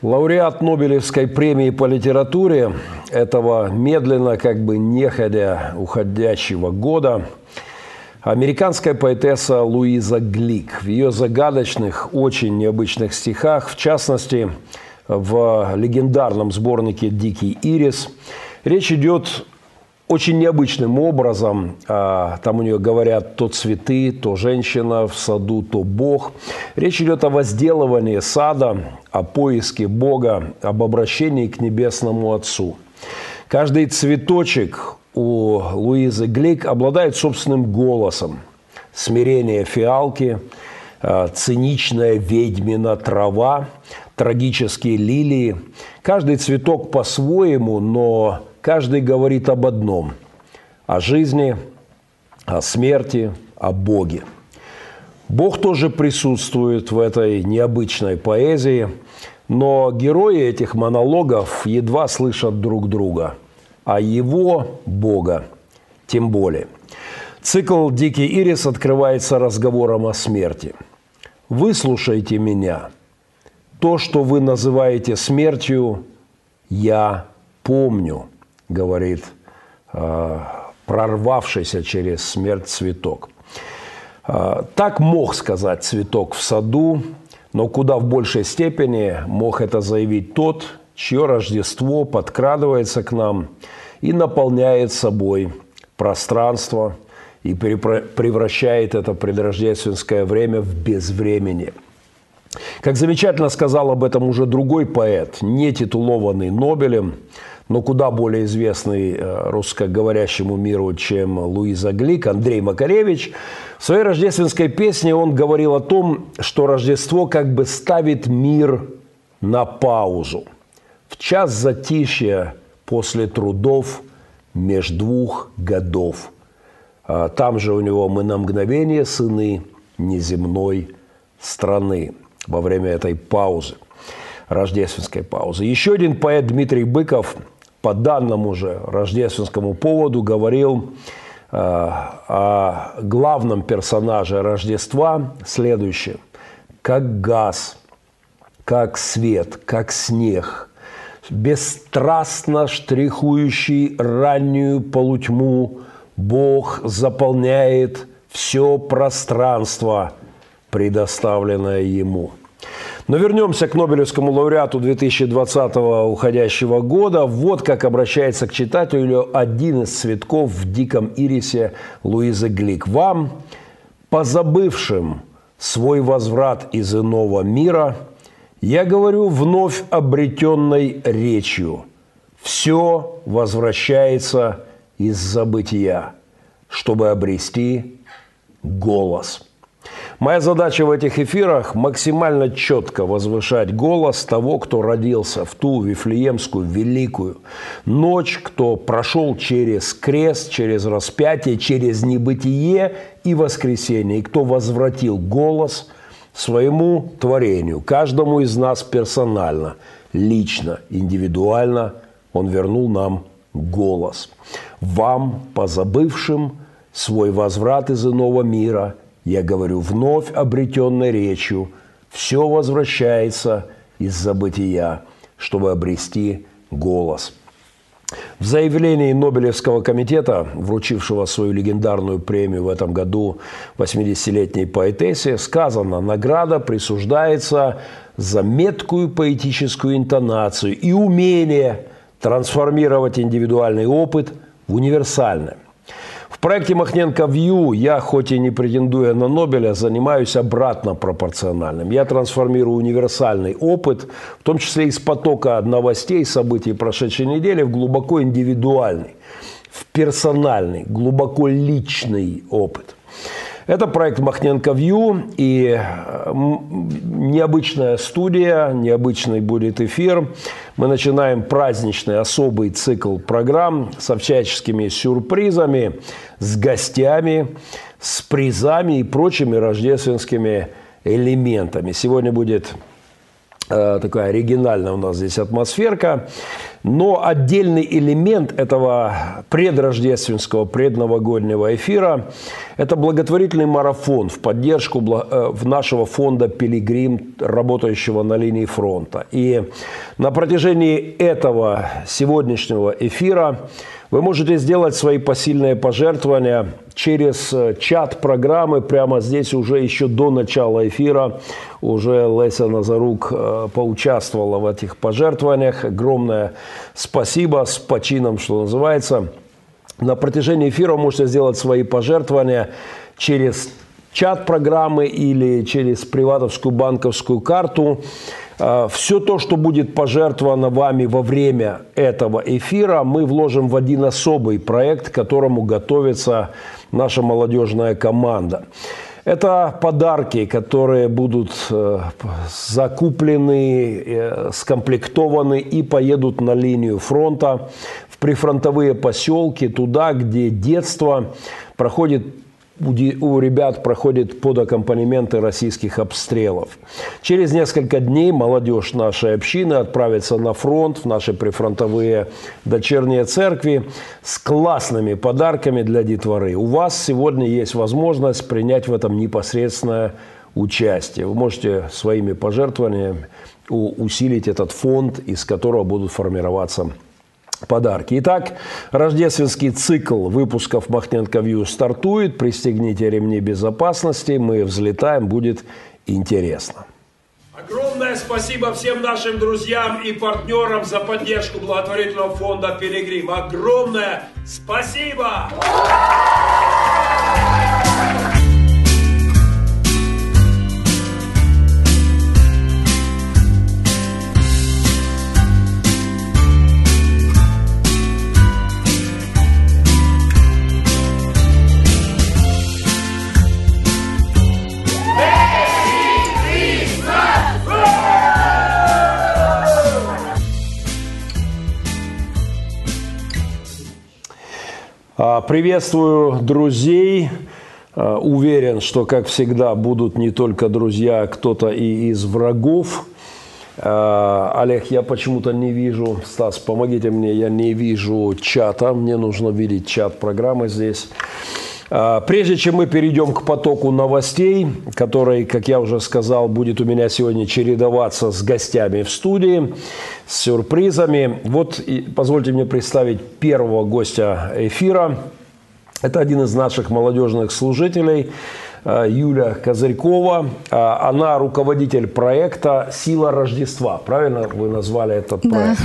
Лауреат Нобелевской премии по литературе этого медленно, как бы неходя уходящего года, американская поэтесса Луиза Глик. В ее загадочных, очень необычных стихах, в частности, в легендарном сборнике «Дикий ирис», речь идет очень необычным образом. А, там у нее говорят то цветы, то женщина в саду, то Бог. Речь идет о возделывании сада, о поиске Бога, об обращении к Небесному Отцу. Каждый цветочек у Луизы Глик обладает собственным голосом. Смирение фиалки, а, циничная ведьмина трава, трагические лилии. Каждый цветок по-своему, но каждый говорит об одном – о жизни, о смерти, о Боге. Бог тоже присутствует в этой необычной поэзии, но герои этих монологов едва слышат друг друга, а его, Бога, тем более. Цикл «Дикий ирис» открывается разговором о смерти. «Выслушайте меня. То, что вы называете смертью, я помню» говорит э, прорвавшийся через смерть цветок. Э, так мог сказать цветок в саду, но куда в большей степени мог это заявить тот, чье Рождество подкрадывается к нам и наполняет собой пространство и превращает это предрождественское время в безвремени. Как замечательно сказал об этом уже другой поэт, не титулованный Нобелем, но куда более известный э, русскоговорящему миру, чем Луиза Глик, Андрей Макаревич. В своей рождественской песне он говорил о том, что Рождество как бы ставит мир на паузу. В час затишья после трудов меж двух годов. А там же у него мы на мгновение сыны неземной страны во время этой паузы, рождественской паузы. Еще один поэт Дмитрий Быков – по данному же рождественскому поводу говорил э, о главном персонаже Рождества следующее. Как газ, как свет, как снег, бесстрастно штрихующий раннюю полутьму, Бог заполняет все пространство, предоставленное Ему – но вернемся к Нобелевскому лауреату 2020 уходящего года. Вот как обращается к читателю один из цветков в «Диком ирисе» Луизы Глик. Вам, позабывшим свой возврат из иного мира, я говорю вновь обретенной речью. Все возвращается из забытия, чтобы обрести голос – Моя задача в этих эфирах максимально четко возвышать голос того, кто родился в ту Вифлеемскую великую ночь, кто прошел через крест, через распятие, через небытие и воскресение, и кто возвратил голос своему творению, каждому из нас персонально, лично, индивидуально, он вернул нам голос. Вам, позабывшим свой возврат из иного мира – я говорю вновь обретенной речью, все возвращается из забытия, чтобы обрести голос. В заявлении Нобелевского комитета, вручившего свою легендарную премию в этом году 80-летней поэтессе, сказано, награда присуждается за меткую поэтическую интонацию и умение трансформировать индивидуальный опыт в универсальный. В проекте Махненко Вью я, хоть и не претендуя на Нобеля, занимаюсь обратно пропорциональным. Я трансформирую универсальный опыт, в том числе из потока новостей, событий прошедшей недели, в глубоко индивидуальный, в персональный, глубоко личный опыт. Это проект Махненко Вью и необычная студия, необычный будет эфир. Мы начинаем праздничный особый цикл программ со всяческими сюрпризами, с гостями, с призами и прочими рождественскими элементами. Сегодня будет такая оригинальная у нас здесь атмосферка. Но отдельный элемент этого предрождественского, предновогоднего эфира – это благотворительный марафон в поддержку э, в нашего фонда «Пилигрим», работающего на линии фронта. И на протяжении этого сегодняшнего эфира вы можете сделать свои посильные пожертвования через э, чат программы прямо здесь уже еще до начала эфира. Уже Леся Назарук э, поучаствовала в этих пожертвованиях. Огромное спасибо с почином, что называется. На протяжении эфира можете сделать свои пожертвования через чат программы или через приватовскую банковскую карту. А, Все то, что будет пожертвовано вами во время этого эфира, мы вложим в один особый проект, к которому готовится наша молодежная команда. Это подарки, которые будут э, закуплены, э, скомплектованы и поедут на линию фронта в прифронтовые поселки, туда, где детство проходит у ребят проходит под аккомпанементы российских обстрелов. Через несколько дней молодежь нашей общины отправится на фронт в наши прифронтовые дочерние церкви с классными подарками для детворы. У вас сегодня есть возможность принять в этом непосредственное участие. Вы можете своими пожертвованиями усилить этот фонд, из которого будут формироваться подарки. Итак, рождественский цикл выпусков Махненко Вью стартует. Пристегните ремни безопасности, мы взлетаем, будет интересно. Огромное спасибо всем нашим друзьям и партнерам за поддержку благотворительного фонда «Пилигрим». Огромное спасибо! А, приветствую друзей. А, уверен, что, как всегда, будут не только друзья, а кто-то и из врагов. А, Олег, я почему-то не вижу, Стас, помогите мне, я не вижу чата, мне нужно видеть чат программы здесь. А, прежде чем мы перейдем к потоку новостей, который, как я уже сказал, будет у меня сегодня чередоваться с гостями в студии, с сюрпризами. Вот позвольте мне представить первого гостя эфира. Это один из наших молодежных служителей, а, Юля Козырькова. А, она руководитель проекта «Сила Рождества». Правильно вы назвали этот проект? Да.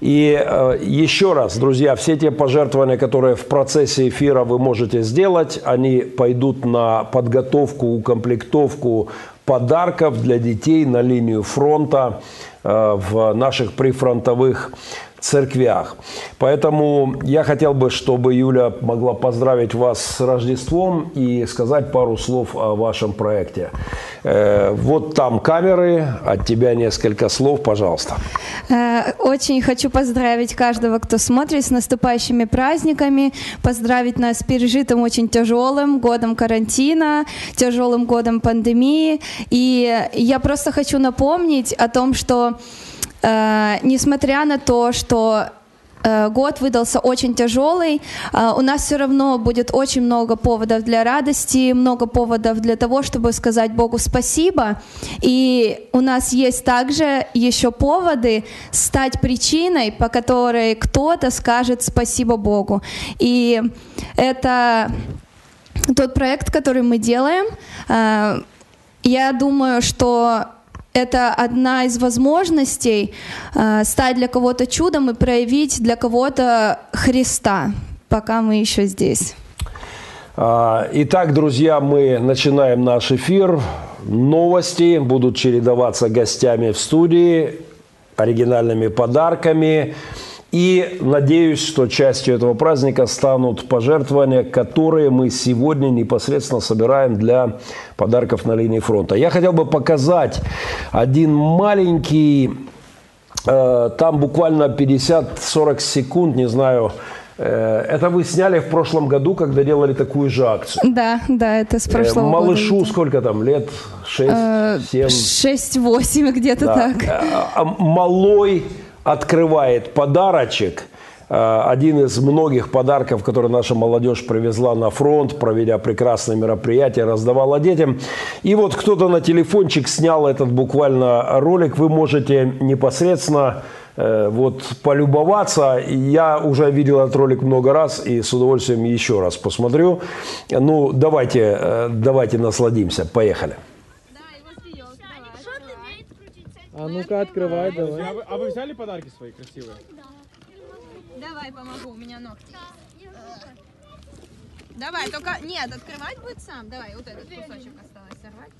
И э, еще раз, друзья, все те пожертвования, которые в процессе эфира вы можете сделать, они пойдут на подготовку, укомплектовку подарков для детей на линию фронта э, в наших прифронтовых церквях. Поэтому я хотел бы, чтобы Юля могла поздравить вас с Рождеством и сказать пару слов о вашем проекте. Э, вот там камеры, от тебя несколько слов, пожалуйста. Э, очень хочу поздравить каждого, кто смотрит с наступающими праздниками, поздравить нас с пережитым очень тяжелым годом карантина, тяжелым годом пандемии. И я просто хочу напомнить о том, что Э, несмотря на то, что э, год выдался очень тяжелый. Э, у нас все равно будет очень много поводов для радости, много поводов для того, чтобы сказать Богу спасибо. И у нас есть также еще поводы стать причиной, по которой кто-то скажет спасибо Богу. И это тот проект, который мы делаем. Я думаю, что это одна из возможностей э, стать для кого-то чудом и проявить для кого-то Христа, пока мы еще здесь. А, итак, друзья, мы начинаем наш эфир. Новости будут чередоваться гостями в студии, оригинальными подарками. И надеюсь, что частью этого праздника станут пожертвования, которые мы сегодня непосредственно собираем для подарков на линии фронта. Я хотел бы показать один маленький, э, там буквально 50-40 секунд, не знаю, Э, это вы сняли в прошлом году, когда делали такую же акцию? Да, да, это с прошлого э, Малышу года. сколько там, лет? 6, Э, 7? 6-8 где-то Да. так. Э, а Малой открывает подарочек. Э, Один из многих подарков, которые наша молодежь привезла на фронт, проведя прекрасное мероприятие, раздавала детям. И вот кто-то на телефончик снял этот буквально ролик. Вы можете непосредственно э, вот полюбоваться. Я уже видел этот ролик много раз и с удовольствием еще раз посмотрю. Ну, давайте, э, давайте насладимся. Поехали. А ну-ка, открывай, давай. А вы, а вы взяли подарки свои красивые? Давай помогу, у меня ногти. Давай, только нет, открывать будет сам. Давай, вот этот кусочек осталось сорвать.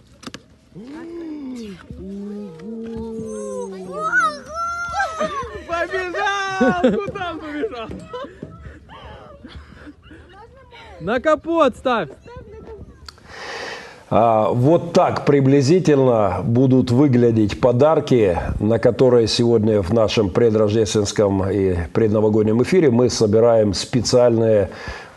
Побежал! Куда он побежал? На капот ставь! А, Вот так приблизительно будут выглядеть подарки, на которые сегодня в нашем предрождественском и предновогоднем эфире мы собираем специальные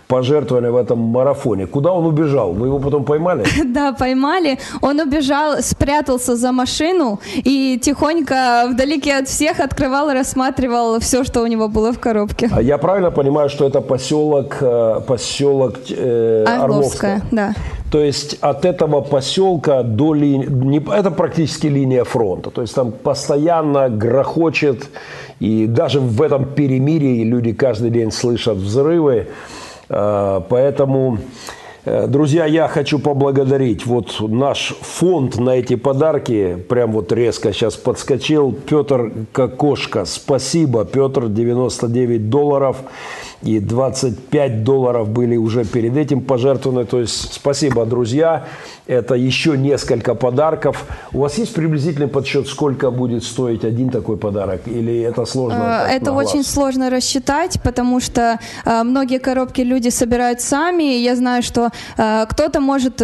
пожертвования в этом марафоне. Куда он убежал? Вы его потом поймали? Да, поймали. Он убежал, спрятался за машину и тихонько вдалеке от всех открывал и рассматривал все, что у него было в коробке. А Я правильно понимаю, что это поселок, э, поселок э, Орловская, Орловская? да. То есть от этого поселка до линии, это практически линия фронта. То есть там постоянно грохочет, и даже в этом перемирии люди каждый день слышат взрывы. Э, Поэтому, э, друзья, я хочу поблагодарить. Вот наш фонд на эти подарки прям вот резко сейчас подскочил. Петр Кокошка, спасибо. Петр, 99 долларов и 25 долларов были уже перед этим пожертвованы. То есть спасибо, друзья. Это еще несколько подарков. У вас есть приблизительный подсчет, сколько будет стоить один такой подарок? Или это сложно? Э, Это очень сложно рассчитать, потому что э, многие коробки люди собирают сами. Я знаю, что э, кто-то может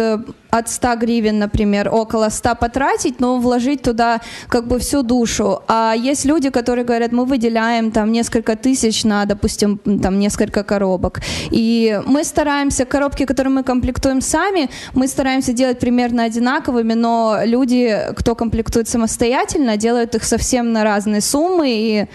от 100 гривен, например, около 100 потратить, но вложить туда как бы всю душу. А есть люди, которые говорят, мы выделяем там несколько тысяч на, допустим, там несколько коробок. И мы стараемся, коробки, которые мы комплектуем сами, мы стараемся делать примерно одинаковыми, но люди, кто комплектует самостоятельно, делают их совсем на разные суммы. И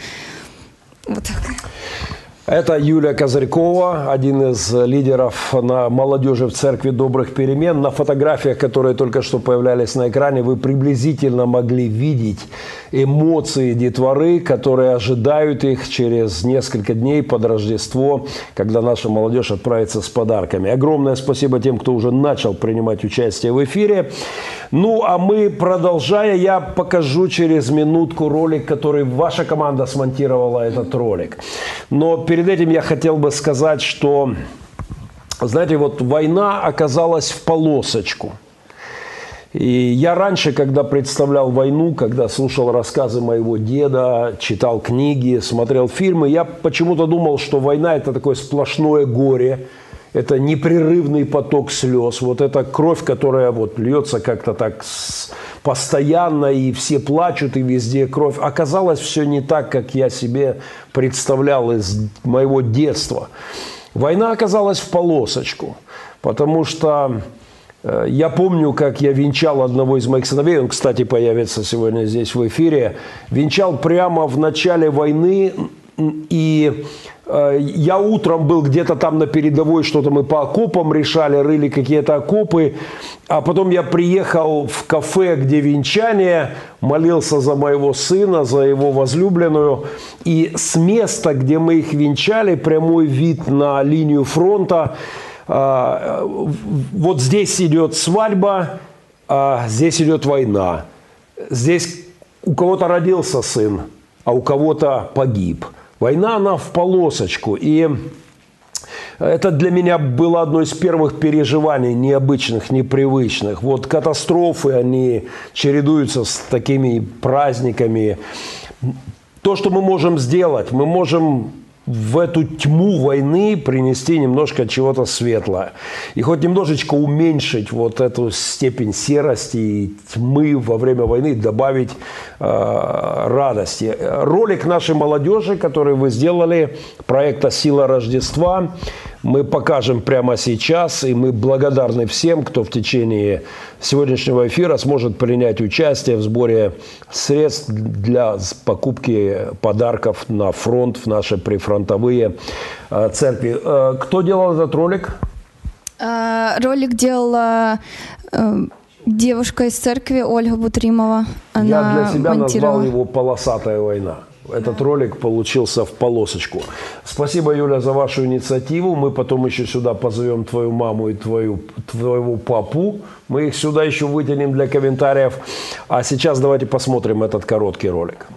вот так. Это Юлия Козырькова, один из лидеров на молодежи в Церкви Добрых Перемен. На фотографиях, которые только что появлялись на экране, вы приблизительно могли видеть эмоции детворы, которые ожидают их через несколько дней под Рождество, когда наша молодежь отправится с подарками. Огромное спасибо тем, кто уже начал принимать участие в эфире. Ну, а мы, продолжая, я покажу через минутку ролик, который ваша команда смонтировала этот ролик. Но перед этим я хотел бы сказать, что, знаете, вот война оказалась в полосочку. И я раньше, когда представлял войну, когда слушал рассказы моего деда, читал книги, смотрел фильмы, я почему-то думал, что война – это такое сплошное горе, это непрерывный поток слез, вот эта кровь, которая вот льется как-то так постоянно, и все плачут, и везде кровь. Оказалось, все не так, как я себе представлял из моего детства. Война оказалась в полосочку, потому что э, я помню, как я венчал одного из моих сыновей, он, кстати, появится сегодня здесь в эфире, венчал прямо в начале войны, и я утром был где-то там на передовой, что-то мы по окопам решали, рыли какие-то окопы, а потом я приехал в кафе, где венчание, молился за моего сына, за его возлюбленную, и с места, где мы их венчали, прямой вид на линию фронта, а, вот здесь идет свадьба, а здесь идет война. Здесь у кого-то родился сын, а у кого-то погиб. Война, она в полосочку. И это для меня было одно из первых переживаний, необычных, непривычных. Вот катастрофы, они чередуются с такими праздниками. То, что мы можем сделать, мы можем в эту тьму войны принести немножко чего-то светлое. И хоть немножечко уменьшить вот эту степень серости и тьмы во время войны, добавить э, радости. Ролик нашей молодежи, который вы сделали, проекта «Сила Рождества», мы покажем прямо сейчас, и мы благодарны всем, кто в течение сегодняшнего эфира сможет принять участие в сборе средств для покупки подарков на фронт в наши прифронтовые э, церкви. Э, кто делал этот ролик? Э, ролик делала девушка из церкви Ольга Бутримова. Она Я для себя назвал его «Полосатая война». Этот ролик получился в полосочку. Спасибо, Юля, за вашу инициативу. Мы потом еще сюда позовем твою маму и твою, твоего папу. Мы их сюда еще вытянем для комментариев. А сейчас давайте посмотрим этот короткий ролик.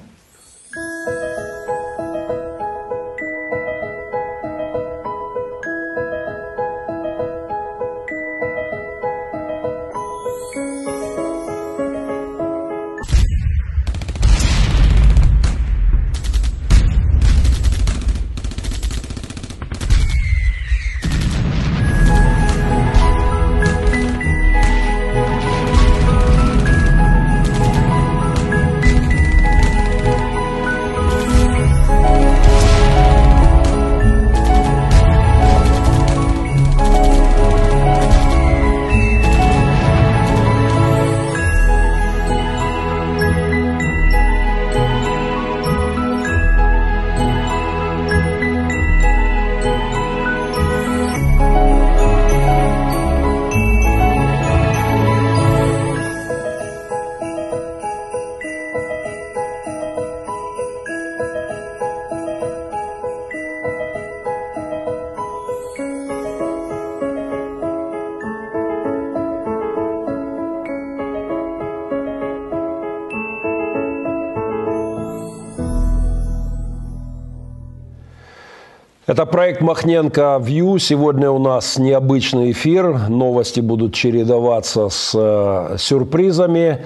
Проект Махненко View. Сегодня у нас необычный эфир. Новости будут чередоваться с э, сюрпризами.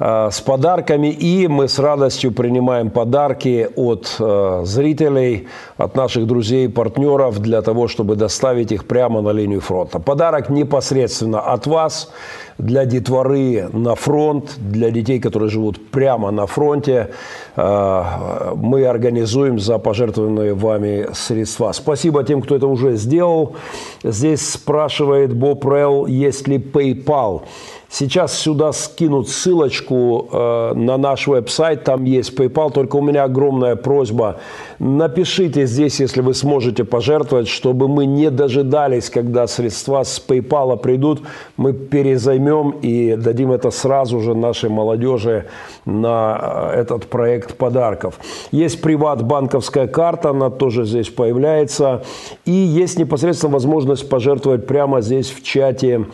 Э, с подарками. И мы с радостью принимаем подарки от э, зрителей, от наших друзей партнеров для того, чтобы доставить их прямо на линию фронта. Подарок непосредственно от вас для детворы на фронт, для детей, которые живут прямо на фронте. Э, мы организуем за пожертвованные вами средства. Спасибо тем, кто это уже сделал. Здесь спрашивает Боб Релл, есть ли PayPal. Сейчас сюда скинут ссылочку э, на наш веб-сайт, там есть PayPal, только у меня огромная просьба. Напишите здесь, если вы сможете пожертвовать, чтобы мы не дожидались, когда средства с PayPal придут, мы перезаймем и дадим это сразу же нашей молодежи на э, этот проект подарков. Есть приват-банковская карта, она тоже здесь появляется. И есть непосредственно возможность пожертвовать прямо здесь в чате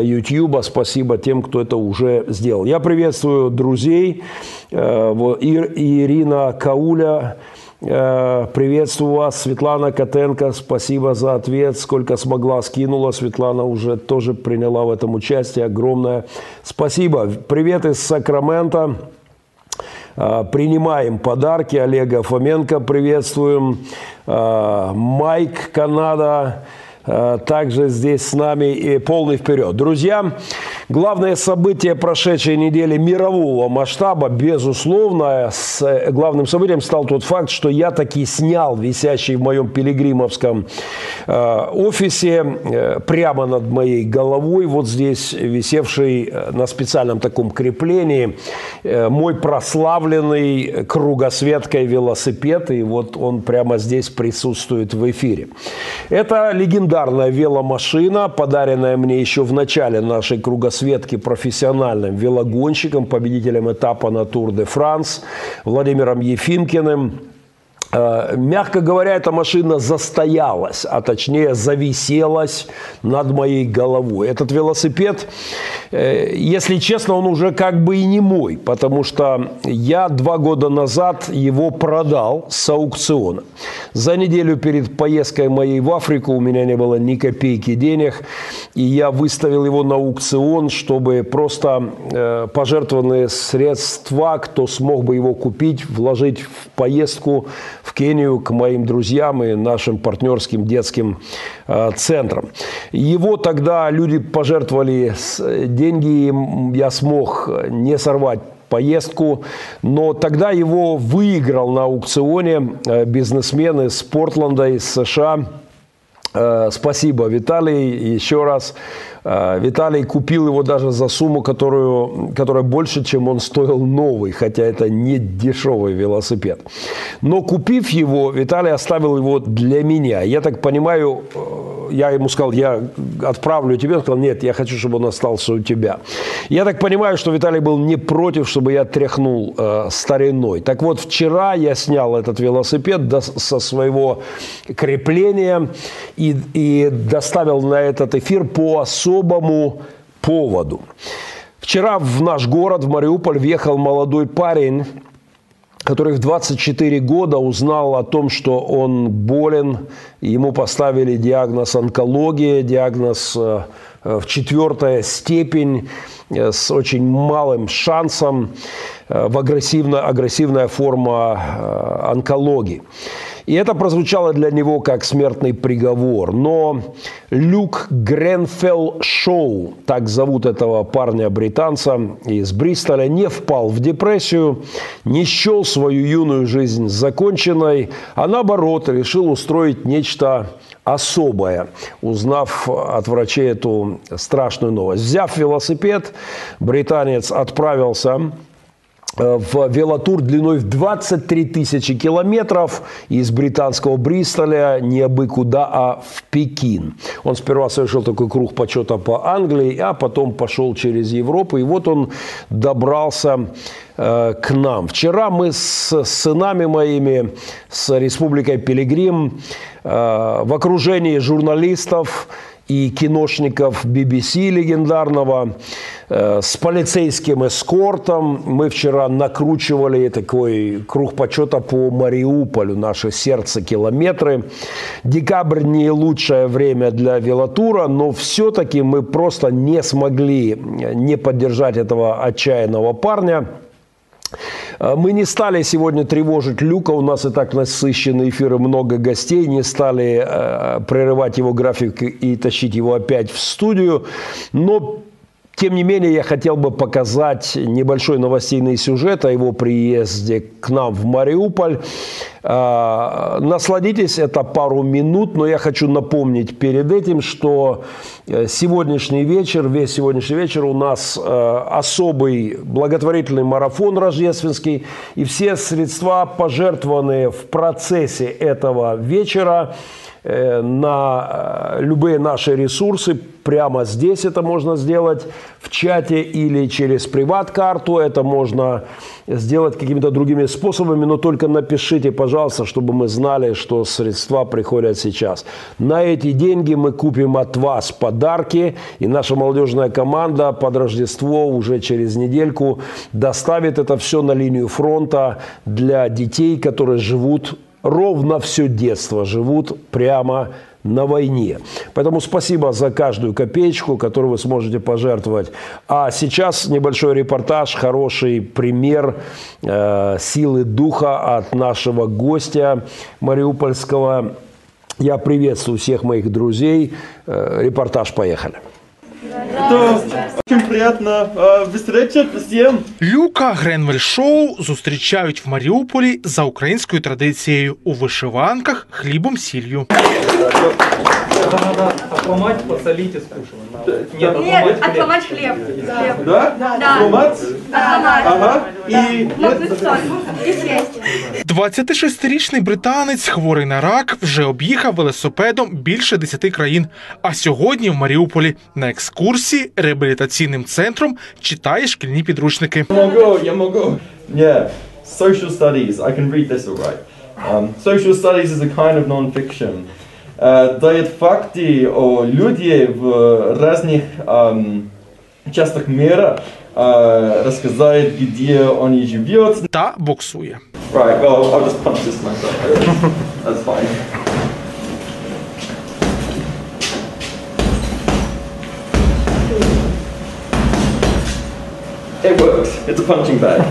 YouTube. Спасибо тем, кто это уже сделал. Я приветствую друзей. Э, Ирина Кауля, э, приветствую вас. Светлана Котенко, спасибо за ответ. Сколько смогла, скинула. Светлана уже тоже приняла в этом участие. Огромное спасибо. Привет из Сакрамента. Э, принимаем подарки. Олега Фоменко приветствуем. Майк Канада. Э, также здесь с нами и полный вперед. Друзья, главное событие прошедшей недели мирового масштаба, безусловно, с э, главным событием стал тот факт, что я таки снял висящий в моем пилигримовском э, офисе прямо над моей головой, вот здесь висевший на специальном таком креплении мой прославленный кругосветкой велосипед, и вот он прямо здесь присутствует в эфире. Это легендарная веломашина, подаренная мне еще в начале нашей кругосветки профессиональным велогонщиком, победителем этапа на Тур де Франс Владимиром Ефимкиным. Э, мягко говоря, эта машина застоялась, а точнее зависелась над моей головой. Этот велосипед, э, если честно, он уже как бы и не мой, потому что я два года назад его продал с аукциона. За неделю перед поездкой моей в Африку у меня не было ни копейки денег, и я выставил его на аукцион, чтобы просто э, пожертвованные средства, кто смог бы его купить, вложить в поездку в Кению к моим друзьям и нашим партнерским детским э, центрам. Его тогда люди пожертвовали деньги, я смог не сорвать поездку, но тогда его выиграл на аукционе э, бизнесмен из Портленда, из США. Э, спасибо, Виталий, еще раз. Э, Виталий купил его даже за сумму, которую, которая больше, чем он стоил новый, хотя это не дешевый велосипед. Но купив его, Виталий оставил его для меня. Я так понимаю, я ему сказал, я отправлю тебе. Он сказал, нет, я хочу, чтобы он остался у тебя. Я так понимаю, что Виталий был не против, чтобы я тряхнул э, стариной. Так вот, вчера я снял этот велосипед до, со своего крепления и, и доставил на этот эфир по особому поводу. Вчера в наш город, в Мариуполь, въехал молодой парень, который в 24 года узнал о том, что он болен, ему поставили диагноз онкология, диагноз э, в четвертая степень э, с очень малым шансом э, в агрессивно, агрессивная форма онкологии. И это прозвучало для него как смертный приговор. Но Люк Гренфелл Шоу, так зовут этого парня-британца из Бристоля, не впал в депрессию, не счел свою юную жизнь законченной, а наоборот решил устроить нечто особое, узнав от врачей эту страшную новость. Взяв велосипед, британец отправился в велотур длиной в 23 тысячи километров из британского Бристоля не абы куда, а в Пекин. Он сперва совершил такой круг почета по Англии, а потом пошел через Европу. И вот он добрался э, к нам. Вчера мы с сынами моими, с Республикой Пилигрим, э, в окружении журналистов, и киношников BBC легендарного э, с полицейским эскортом. Мы вчера накручивали такой круг почета по Мариуполю, наше сердце километры. Декабрь не лучшее время для велотура, но все-таки мы просто не смогли не поддержать этого отчаянного парня. Э, мы не стали сегодня тревожить Люка, у нас и так насыщенный эфир и много гостей, не стали э, прерывать его график и тащить его опять в студию, но тем не менее, я хотел бы показать небольшой новостейный сюжет о его приезде к нам в Мариуполь. А, насладитесь, это пару минут, но я хочу напомнить перед этим, что э, сегодняшний вечер, весь сегодняшний вечер у нас э, особый благотворительный марафон рождественский, и все средства, пожертвованные в процессе этого вечера, Э, на любые наши ресурсы. Прямо здесь это можно сделать в чате или через приват-карту. Это можно сделать какими-то другими способами, но только напишите, пожалуйста, чтобы мы знали, что средства приходят сейчас. На эти деньги мы купим от вас подарки, и наша молодежная команда под Рождество уже через недельку доставит это все на линию фронта для детей, которые живут ровно все детство живут прямо на войне. Поэтому спасибо за каждую копеечку, которую вы сможете пожертвовать. А сейчас небольшой репортаж, хороший пример э, силы духа от нашего гостя мариупольского. Я приветствую всех моих друзей. Э, репортаж поехали. Это очень приятно. Встреча всім. Люка Гренвель Шоу зустрічають в Маріуполі за українською традицією у вишиванках хлібом сіллю. Отломать, посолить и скушать. Нет, Нет, отломать хлеб. Хлеб. Да? Да. Сломать? Отломать. Ага. І Макнуть соль. И съесть. 26-річний британець, хворий на рак, вже об'їхав велосипедом більше 10 країн. А сьогодні в Маріуполі на екскурсії реабілітаційним центром читає шкільні підручники. я можу, я можу. Yeah. Social studies. I can read this all right. Um, social studies is a kind of non-fiction. Uh, дает факты о людях в разных um, частях мира, э, рассказать, где он живет. та боксує. Right, well, I'll just punch this myself. That's fine. It works. It's a punching bag.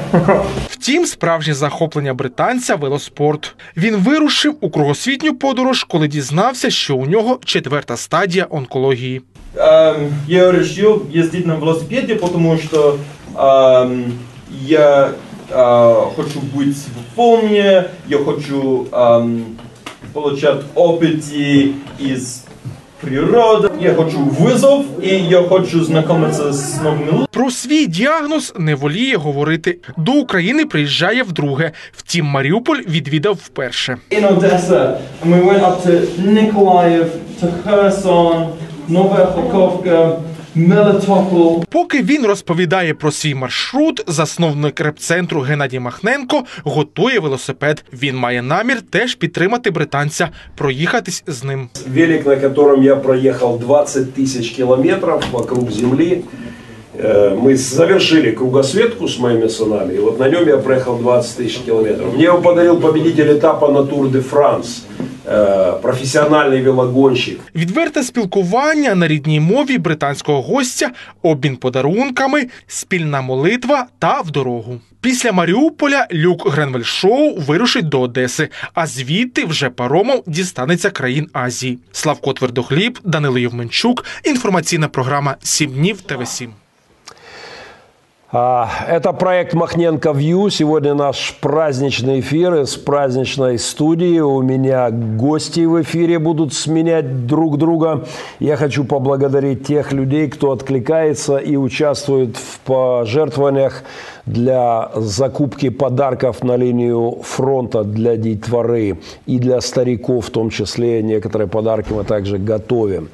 Втім, справжнє захоплення британця велоспорт. Він вирушив у кругосвітню подорож, коли дізнався, що у нього четверта стадія онкології. Эм, я решил ездить на велосипеде, потому что эм, я э, хочу быть в форме, я хочу эм, получать опыты из природы, я хочу вызов, и я хочу знакомиться с новыми людьми. Про свій діагноз не воліє говорити. До України приїжджає вдруге. Втім, Маріуполь відвідав вперше. in Odessa, and we went up to Nikolaev, to Kherson, Novaya Kharkovka, Melitopol. Поки він розповідає про свій маршрут, засновник репцентру Геннадій Махненко готує велосипед. Він має намір теж підтримати британця, проїхатись з ним. Велик, на котором я проехал 20 тысяч километров вокруг Земли. Э, Мы завершили кругосветку с моими сынами, и вот на нем я проехал 20 тысяч километров. Мне его подарил победитель этапа на Тур де Франс, э, профессиональный велогонщик. Відверте спілкування на рідній мові британського гостя, обмін подарунками, спільна молитва та в дорогу. Після Маріуполя Люк Гренвель Шоу вирушить до Одеси, а звідти вже паромом дістанеться країн Азії. Славко Твердохліб, Данило Євменчук. Інформаційна програма «Сім днів ТВ 7 А, Это проект Махненко Вью. Сегодня наш праздничный эфир из праздничной студии. У меня гости в эфире будут сменять друг друга. Я хочу поблагодарить тех людей, кто откликается и участвует в пожертвованиях для закупки подарков на линию фронта для детворы и для стариков, в том числе некоторые подарки мы также готовим.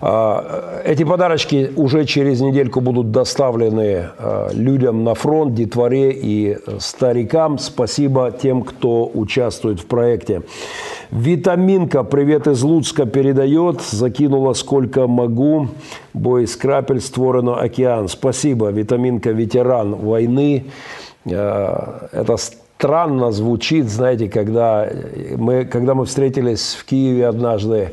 А, Эти подарочки уже через недельку будут доставлены а, людям на фронт, детворе и старикам. Спасибо тем, кто участвует в проекте. Витаминка, привет из Луцка, передает. Закинула сколько могу. Бой из крапель створено океан. Спасибо, Витаминка, ветеран войны. Э, Это странно звучит, знаете, когда мы, когда мы встретились в Киеве однажды,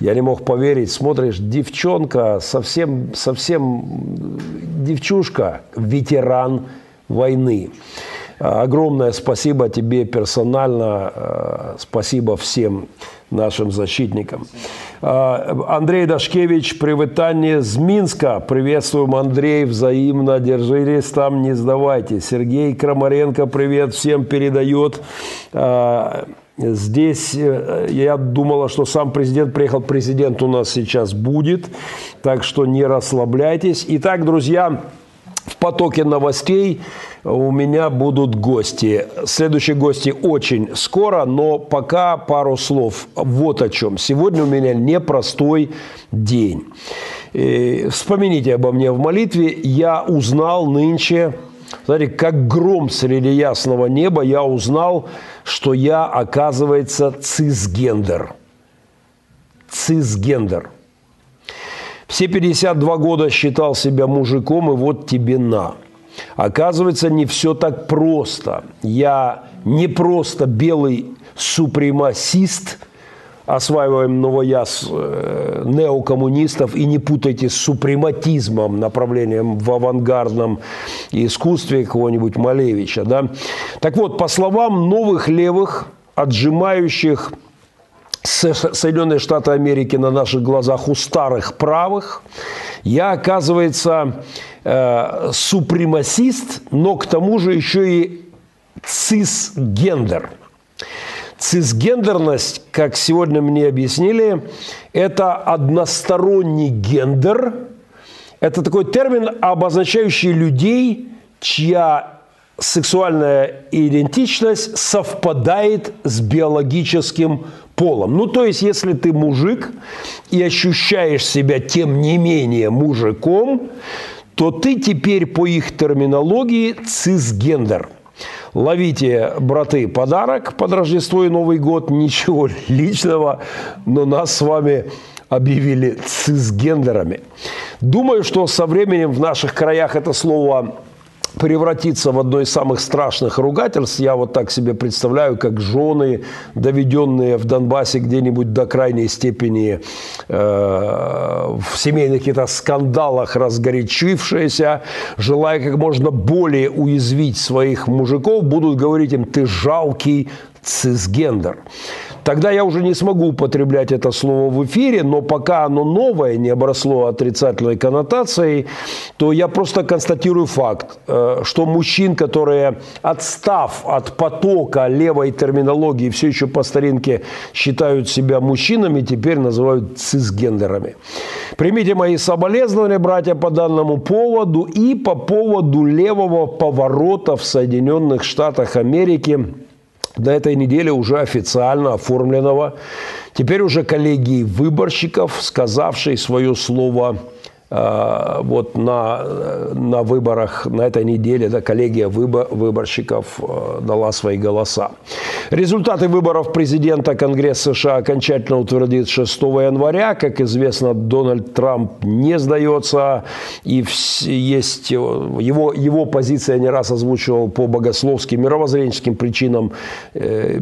я не мог поверить, смотришь, девчонка, совсем, совсем девчушка, ветеран войны. Огромное спасибо тебе персонально, э, спасибо всем нашим защитникам. Э, Андрей Дашкевич, привитание из Минска. Приветствуем, Андрей, взаимно. Держитесь там, не сдавайте. Сергей Крамаренко, привет всем передает. Э, Здесь э, я думала, что сам президент приехал. Президент у нас сейчас будет, так что не расслабляйтесь. Итак, друзья, в потоке новостей у меня будут гости. Следующие гости очень скоро, но пока пару слов. Вот о чем. Сегодня у меня непростой день. И вспомните обо мне в молитве. Я узнал нынче, знаете, как гром среди ясного неба, я узнал, что я, оказывается, цисгендер. Цисгендер. Все 52 года считал себя мужиком, и вот тебе на. Оказывается, не все так просто. Я не просто белый супремасист, осваиваем новояз э, неокоммунистов, и не путайте с супрематизмом, направлением в авангардном искусстве какого-нибудь Малевича. Да? Так вот, по словам новых левых, отжимающих Соединенные Штаты Америки на наших глазах у старых правых. Я, оказывается, э, супремасист, но к тому же еще и цисгендер. Цисгендерность, как сегодня мне объяснили, это односторонний гендер. Это такой термин, обозначающий людей, чья сексуальная идентичность совпадает с биологическим полом. Ну, то есть, если ты мужик и ощущаешь себя тем не менее мужиком, то ты теперь по их терминологии цисгендер. Ловите, браты, подарок под Рождество и Новый год. Ничего личного, но нас с вами объявили цисгендерами. Думаю, что со временем в наших краях это слово превратиться в одно из самых страшных ругательств. Я вот так себе представляю, как жены, доведенные в Донбассе где-нибудь до крайней степени э, в семейных каких-то скандалах разгорячившиеся, желая как можно более уязвить своих мужиков, будут говорить им «ты жалкий цисгендер». Тогда я уже не смогу употреблять это слово в эфире, но пока оно новое, не обросло отрицательной коннотацией, то я просто констатирую факт, э, что мужчин, которые, отстав от потока левой терминологии, все еще по старинке считают себя мужчинами, теперь называют цисгендерами. Примите мои соболезнования, братья, по данному поводу и по поводу левого поворота в Соединенных Штатах Америки – на этой неделе уже официально оформленного, теперь уже коллегии выборщиков, сказавшей свое слово вот на, на выборах на этой неделе да, коллегия выбор, выборщиков э, дала свои голоса. Результаты выборов президента Конгресс США окончательно утвердит 6 января. Как известно, Дональд Трамп не сдается. И есть его, его позиция не раз озвучивал по богословским, мировоззренческим причинам. Э,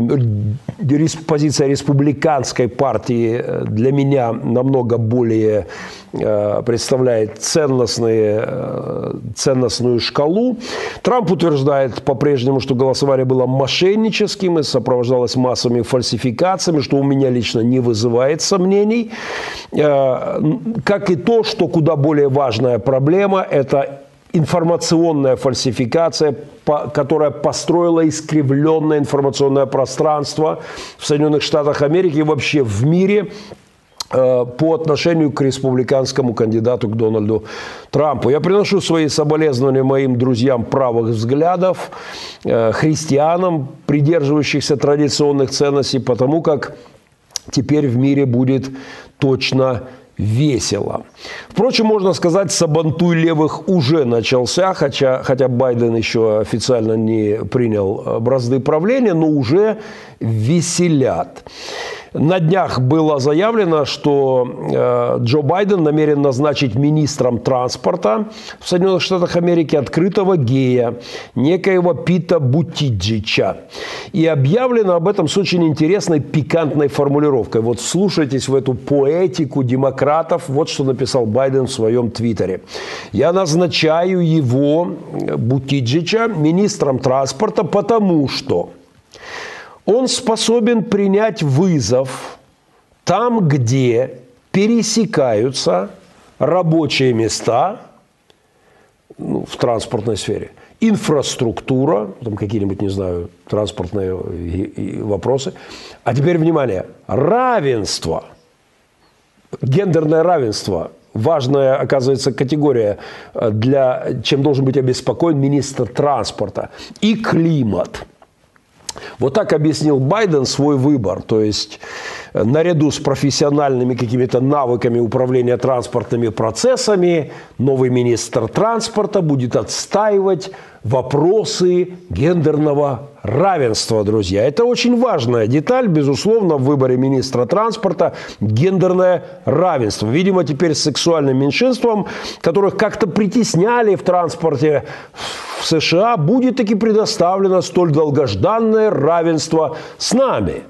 позиция республиканской партии для меня намного более представляет представляет ценностные, э, ценностную шкалу. Трамп утверждает по-прежнему, что голосование было мошенническим и сопровождалось массовыми фальсификациями, что у меня лично не вызывает сомнений. Э, как и то, что куда более важная проблема – это информационная фальсификация, которая построила искривленное информационное пространство в Соединенных Штатах Америки и вообще в мире – Э, по отношению к республиканскому кандидату, к Дональду Трампу. Я приношу свои соболезнования моим друзьям правых взглядов, э, христианам, придерживающихся традиционных ценностей, потому как теперь в мире будет точно весело. Впрочем, можно сказать, сабантуй левых уже начался, хотя, хотя Байден еще официально не принял э, бразды правления, но уже веселят. На днях было заявлено, что э, Джо Байден намерен назначить министром транспорта в Соединенных Штатах Америки открытого гея, некоего Пита Бутиджича. И объявлено об этом с очень интересной пикантной формулировкой. Вот слушайтесь в эту поэтику демократов. Вот что написал Байден в своем твиттере. «Я назначаю его, Бутиджича, министром транспорта, потому что он способен принять вызов там, где пересекаются рабочие места ну, в транспортной сфере, инфраструктура, там какие-нибудь, не знаю, транспортные вопросы. А теперь внимание, равенство, гендерное равенство – важная, оказывается, категория, э, для, чем должен быть обеспокоен министр транспорта. И климат – вот так объяснил Байден свой выбор. То есть э, наряду с профессиональными какими-то навыками управления транспортными процессами, новый министр транспорта будет отстаивать вопросы гендерного равенства, друзья. Это очень важная деталь, безусловно, в выборе министра транспорта – гендерное равенство. Видимо, теперь с сексуальным меньшинством, которых как-то притесняли в транспорте в США, будет таки предоставлено столь долгожданное равенство с нами.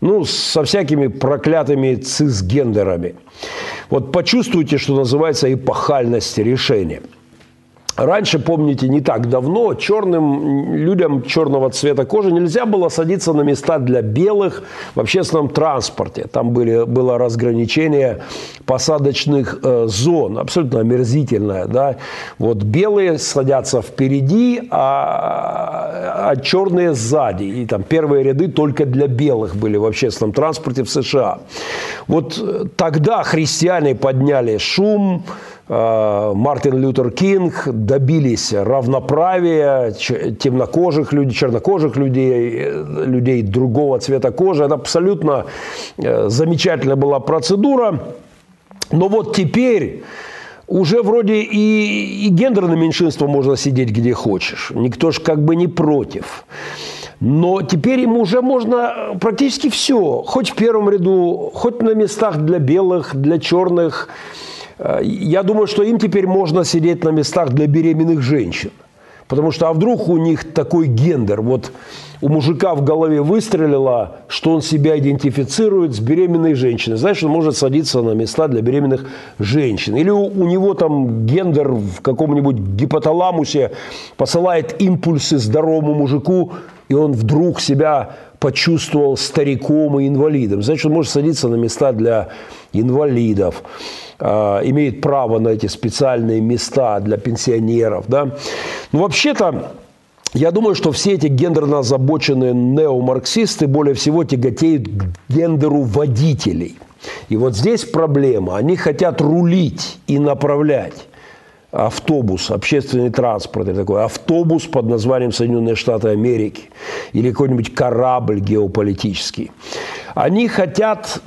Ну, со всякими проклятыми цисгендерами. Вот почувствуйте, что называется, эпохальность решения – Раньше, помните, не так давно черным людям черного цвета кожи нельзя было садиться на места для белых в общественном транспорте. Там были, было разграничение посадочных э, зон, абсолютно омерзительное. Да? Вот белые садятся впереди, а, а черные сзади. И там первые ряды только для белых были в общественном транспорте в США. Вот тогда христиане подняли шум, Мартин Лютер Кинг добились равноправия темнокожих людей, чернокожих людей, э, людей другого цвета кожи. Это абсолютно э, замечательная была процедура. Но вот теперь уже вроде и, и гендерное меньшинство можно сидеть где хочешь. Никто же как бы не против. Но теперь ему уже можно э, практически все. Хоть в первом ряду, хоть на местах для белых, для черных. Э, я думаю, что им теперь можно сидеть на местах для беременных женщин. Потому что а вдруг у них такой гендер, вот у мужика в голове выстрелило, что он себя идентифицирует с беременной женщиной. Значит, он может садиться на места для беременных женщин. Или у, у него там гендер в каком-нибудь гипоталамусе посылает импульсы здоровому мужику, и он вдруг себя почувствовал стариком и инвалидом. Значит, он может садиться на места для инвалидов, имеет право на эти специальные места для пенсионеров. Да? Ну, вообще-то, я думаю, что все эти гендерно озабоченные неомарксисты более всего тяготеют к гендеру водителей. И вот здесь проблема. Они хотят рулить и направлять автобус, общественный транспорт, или такой автобус под названием Соединенные Штаты Америки или какой-нибудь корабль геополитический. Они хотят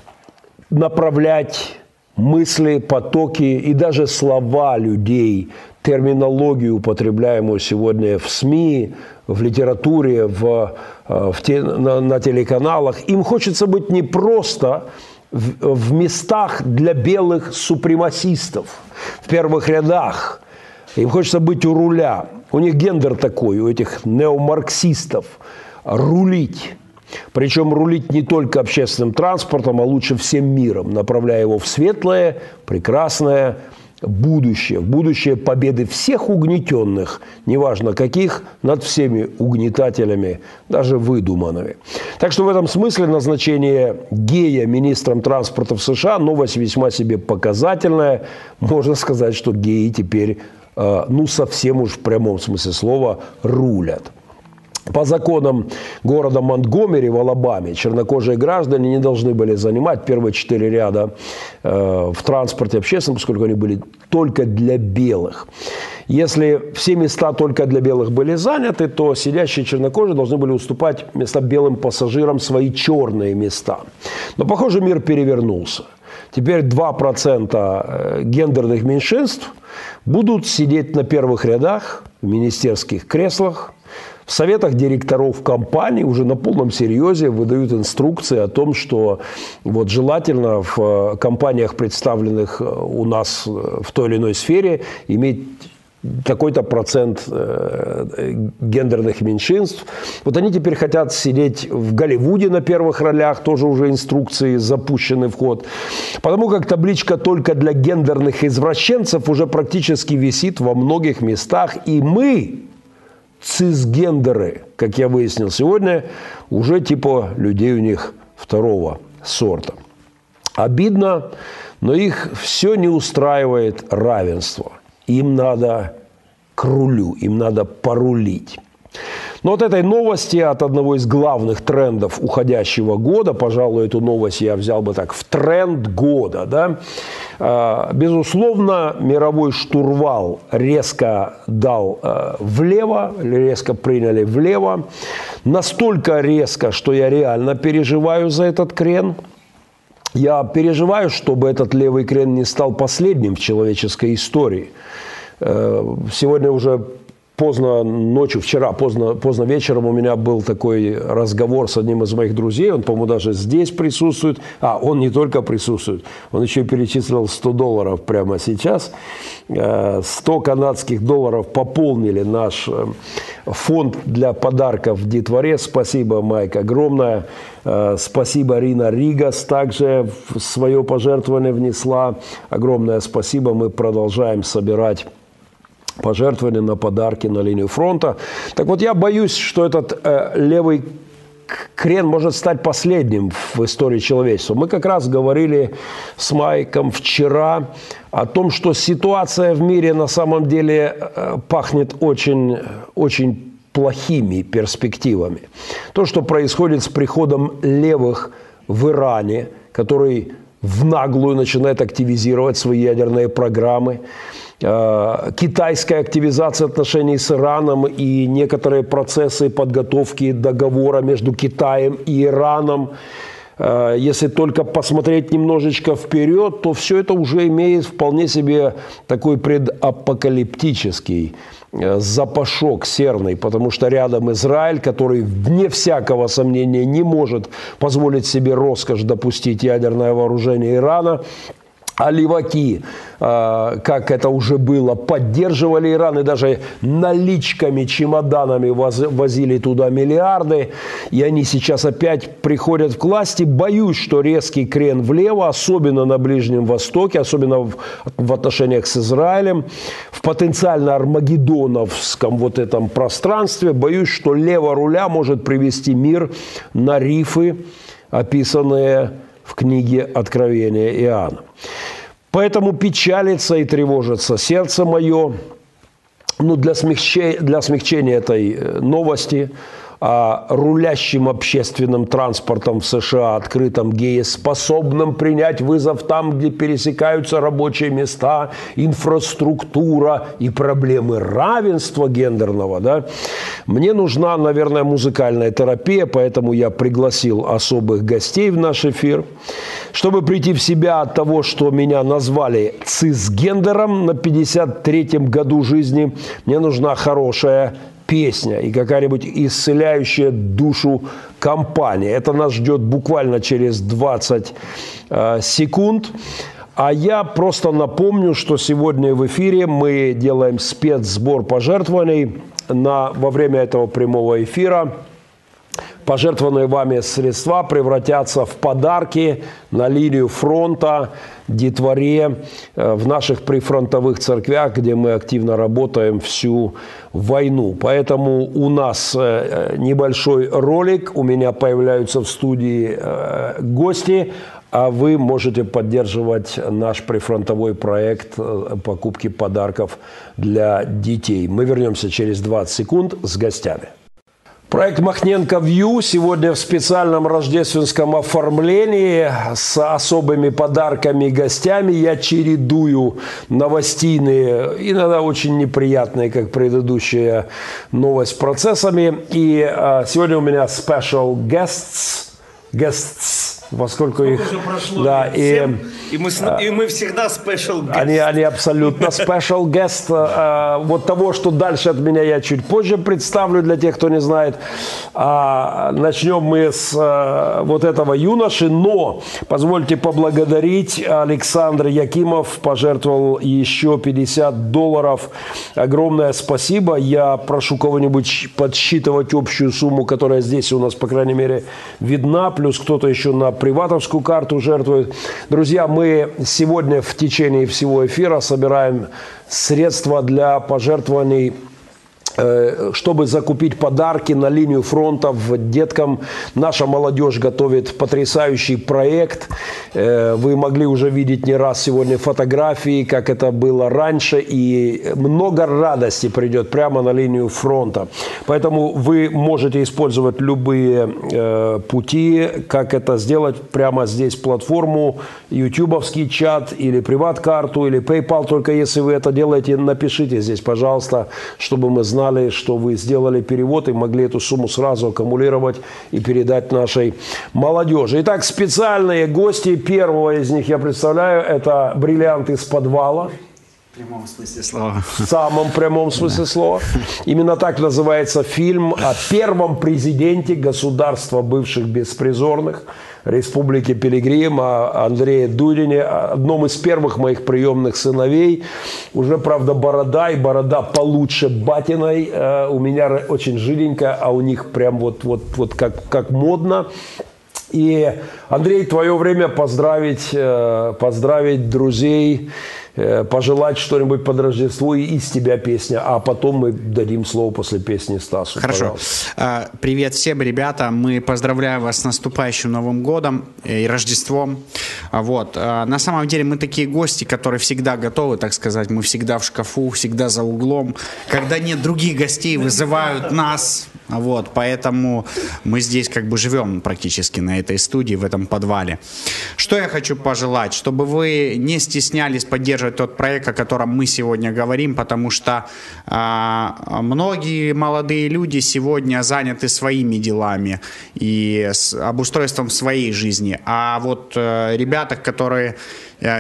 направлять мысли, потоки и даже слова людей, терминологию, употребляемую сегодня в СМИ, в литературе, в, э, в те, на, на телеканалах. Им хочется быть не просто в, в местах для белых супремасистов, в первых рядах. Им хочется быть у руля. У них гендер такой, у этих неомарксистов. Рулить. Причем рулить не только общественным транспортом, а лучше всем миром, направляя его в светлое, прекрасное будущее. Будущее победы всех угнетенных, неважно каких, над всеми угнетателями, даже выдуманными. Так что в этом смысле назначение гея министром транспорта в США новость весьма себе показательная. Можно сказать, что геи теперь, э, ну совсем уж в прямом смысле слова, рулят. По законам города Монтгомери в Алабаме чернокожие граждане не должны были занимать первые четыре ряда э, в транспорте общественном, поскольку они были только для белых. Если все места только для белых были заняты, то сидящие чернокожие должны были уступать места белым пассажирам свои черные места. Но, похоже, мир перевернулся. Теперь 2% э, гендерных меньшинств будут сидеть на первых рядах в министерских креслах – в советах директоров компаний уже на полном серьезе выдают инструкции о том, что вот желательно в э, компаниях, представленных э, у нас э, в той или иной сфере, иметь такой-то процент гендерных меньшинств. Вот они теперь хотят сидеть в Голливуде на первых ролях, тоже уже инструкции запущены в ход. Потому как табличка только для гендерных извращенцев уже практически висит во многих местах. И мы, цисгендеры, как я выяснил сегодня, уже типа людей у них второго сорта. Обидно, но их все не устраивает равенство. Им надо к рулю, им надо порулить. Но от этой новости, от одного из главных трендов уходящего года, пожалуй, эту новость я взял бы так, в тренд года, да, а, безусловно, мировой штурвал резко дал а, влево, резко приняли влево, настолько резко, что я реально переживаю за этот крен. Я переживаю, чтобы этот левый крен не стал последним в человеческой истории. Э, сегодня уже поздно ночью, вчера, поздно, поздно вечером у меня был такой разговор с одним из моих друзей, он, по-моему, даже здесь присутствует. А, он не только присутствует, он еще перечислил 100 долларов прямо сейчас. 100 э, канадских долларов пополнили наш э, фонд для подарков детворе. Спасибо, Майк, огромное. Э, спасибо, Рина Ригас также свое пожертвование внесла. Огромное спасибо. Мы продолжаем собирать пожертвования на подарки на линию фронта. Так вот, я боюсь, что этот э, левый крен может стать последним в истории человечества. Мы как раз говорили с Майком вчера о том, что ситуация в мире на самом деле э, пахнет очень, очень плохими перспективами. То, что происходит с приходом левых в Иране, который в наглую начинает активизировать свои ядерные программы, китайская активизация отношений с Ираном и некоторые процессы подготовки договора между Китаем и Ираном. Э, если только посмотреть немножечко вперед, то все это уже имеет вполне себе такой предапокалиптический э, запашок серный, потому что рядом Израиль, который, вне всякого сомнения, не может позволить себе роскошь допустить ядерное вооружение Ирана а леваки, а, как это уже было, поддерживали Иран и даже наличками, чемоданами возили туда миллиарды. И они сейчас опять приходят к власти. Боюсь, что резкий крен влево, особенно на Ближнем Востоке, особенно в отношениях с Израилем, в потенциально армагеддоновском вот этом пространстве, боюсь, что лево руля может привести мир на рифы, описанные в книге Откровения Иоанна. Поэтому печалится и тревожится сердце мое. Ну, для, смягчения, для смягчения этой э, новости – рулящим общественным транспортом в США, открытым способным принять вызов там, где пересекаются рабочие места, инфраструктура и проблемы равенства гендерного, да, мне нужна, наверное, музыкальная терапия, поэтому я пригласил особых гостей в наш эфир, чтобы прийти в себя от того, что меня назвали цисгендером на 53-м году жизни, мне нужна хорошая песня и какая-нибудь исцеляющая душу компания. Это нас ждет буквально через 20 э, секунд. А я просто напомню, что сегодня в эфире мы делаем спецсбор пожертвований на, во время этого прямого эфира – пожертвованные вами средства превратятся в подарки на линию фронта, детворе, э, в наших прифронтовых церквях, где мы активно работаем всю войну. Поэтому у нас э, небольшой ролик, у меня появляются в студии э, гости, а вы можете поддерживать наш прифронтовой проект покупки подарков для детей. Мы вернемся через 20 секунд с гостями. Проект Махненко Вью сегодня в специальном рождественском оформлении с особыми подарками и гостями. Я чередую новостейные, иногда очень неприятные, как предыдущая новость, процессами. И а, сегодня у меня special guests, guests поскольку их... Уже прошло да, и, и, мы, и мы всегда special guest. Они, они абсолютно special guest. А, вот того, что дальше от меня я чуть позже представлю для тех, кто не знает. А, начнем мы с а, вот этого юноши, но позвольте поблагодарить Александр Якимов, пожертвовал еще 50 долларов. Огромное спасибо. Я прошу кого-нибудь подсчитывать общую сумму, которая здесь у нас, по крайней мере, видна, плюс кто-то еще на приватовскую карту жертвует. Друзья, мы сегодня в течение всего эфира собираем средства для пожертвований чтобы закупить подарки на линию фронта деткам. Наша молодежь готовит потрясающий проект. Э, вы могли уже видеть не раз сегодня фотографии, как это было раньше. И много радости придет прямо на линию фронта. Поэтому вы можете использовать любые э, пути, как это сделать прямо здесь платформу, ютубовский чат или приват-карту или PayPal. Только если вы это делаете, напишите здесь, пожалуйста, чтобы мы знали, знали, что вы сделали перевод и могли эту сумму сразу аккумулировать и передать нашей молодежи. Итак, специальные гости. Первого из них я представляю. Это бриллиант из подвала. В прямом смысле слова. В самом прямом смысле да. слова. Именно так называется фильм о первом президенте государства бывших беспризорных – Республики Пилигрим, о Андрее Дудине, одном из первых моих приемных сыновей. Уже, правда, борода, и борода получше батиной. Э, у меня очень жиденькая, а у них прям вот, вот, вот как, как модно. И, Андрей, твое время поздравить, э, поздравить друзей, пожелать что-нибудь под Рождество и из тебя песня, а потом мы дадим слово после песни Стасу. Хорошо. Пожалуйста. А, привет всем, ребята. Мы поздравляем вас с наступающим Новым годом и Рождеством. А, вот. А, на самом деле мы такие гости, которые всегда готовы, так сказать. Мы всегда в шкафу, всегда за углом. Когда нет других гостей, вызывают нас. Вот, поэтому мы здесь как бы живем практически на этой студии, в этом подвале. Что я хочу пожелать? Чтобы вы не стеснялись поддерживать тот проект, о котором мы сегодня говорим, потому что а, многие молодые люди сегодня заняты своими делами и с обустройством своей жизни. А вот а, ребята, которые э,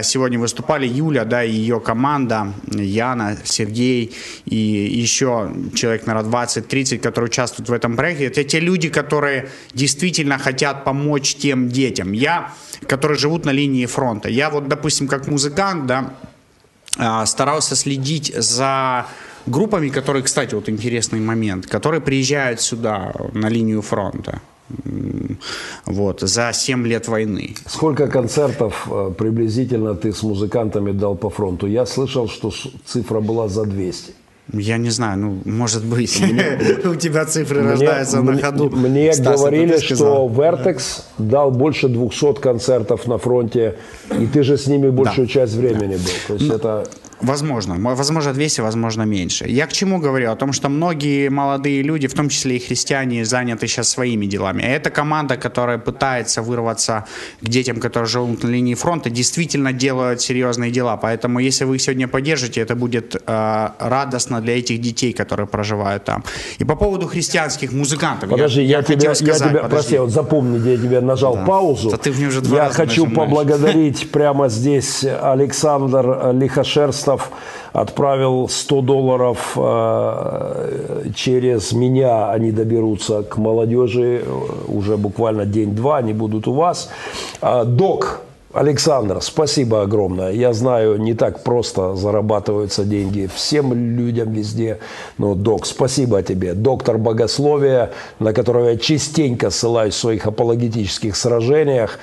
сегодня выступали, Юля, да, и ее команда, Яна, Сергей и еще человек, наверное, 20-30, которые участвуют в этом проекте. Это те люди, которые действительно хотят помочь тем детям, я, которые живут на линии фронта. Я вот, допустим, как музыкант, да, а, старался следить за группами, которые, кстати, вот интересный момент, которые приезжают сюда на линию фронта вот, за 7 лет войны. Сколько концертов э, приблизительно ты с музыкантами дал по фронту? Я слышал, что цифра была за 200. Я не знаю, ну, может быть, у тебя цифры рождаются на ходу. Мне говорили, что Vertex дал больше 200 концертов на фронте, и ты же с ними большую часть времени был. То есть это Возможно. Возможно 200, возможно меньше. Я к чему говорю? О том, что многие молодые люди, в том числе и христиане, заняты сейчас своими делами. А эта команда, которая пытается вырваться к детям, которые живут на линии фронта, действительно делают серьезные дела. Поэтому, если вы их сегодня поддержите, это будет э, радостно для этих детей, которые проживают там. И по поводу христианских музыкантов. Подожди, я, я, тебя, сказать, я тебя, подожди. прости, вот запомни, я тебе нажал да. паузу. Да ты мне уже два я хочу нажимаешь. поблагодарить прямо здесь Александр Лихошерст Костов отправил 100 долларов э, через меня, они доберутся к молодежи уже буквально день-два, они будут у вас. А, док Александр, спасибо огромное. Я знаю, не так просто зарабатываются деньги всем людям везде. Но, док, спасибо тебе. Доктор богословия, на которого я частенько ссылаюсь в своих апологетических сражениях.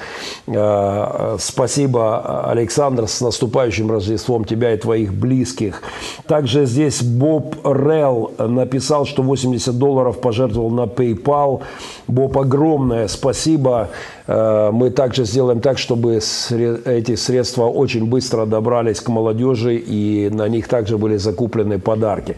Э, спасибо, Александр, с наступающим Рождеством тебя и твоих близких. Также здесь Боб Релл написал, что 80 долларов пожертвовал на PayPal. Боб, огромное спасибо. Э, мы также сделаем так, чтобы эти средства очень быстро добрались к молодежи, и на них также были закуплены подарки.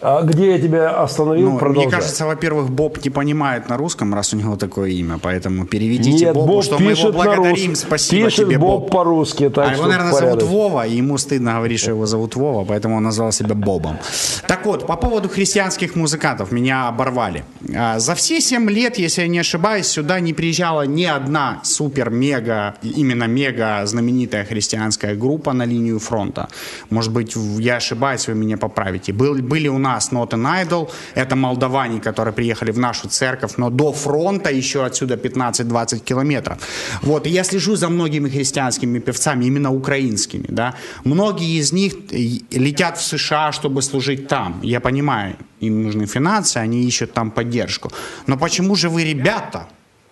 А где я тебя остановил? Ну, мне кажется, во-первых, Боб не понимает на русском, раз у него такое имя, поэтому переведите Нет, Бобу, Боб что мы его благодарим. Спасибо пишет тебе, Боб. Боб по-русски. А его, наверное, порядок. зовут Вова, и ему стыдно говорить, что его зовут Вова, поэтому он назвал себя Бобом. Так вот, по поводу христианских музыкантов, меня оборвали. А, за все 7 лет, если я не ошибаюсь, сюда не приезжала ни одна супер-мега, именно мега знаменитая христианская группа на линию фронта. Может быть, я ошибаюсь, вы меня поправите. Был, были у нас Not an Idol, это молдаване, которые приехали в нашу церковь, но до фронта еще отсюда 15-20 километров. Вот, я слежу за многими христианскими певцами, именно украинскими, да. Многие из них летят в США, чтобы служить там. Я понимаю, им нужны финансы, они ищут там поддержку. Но почему же вы, ребята,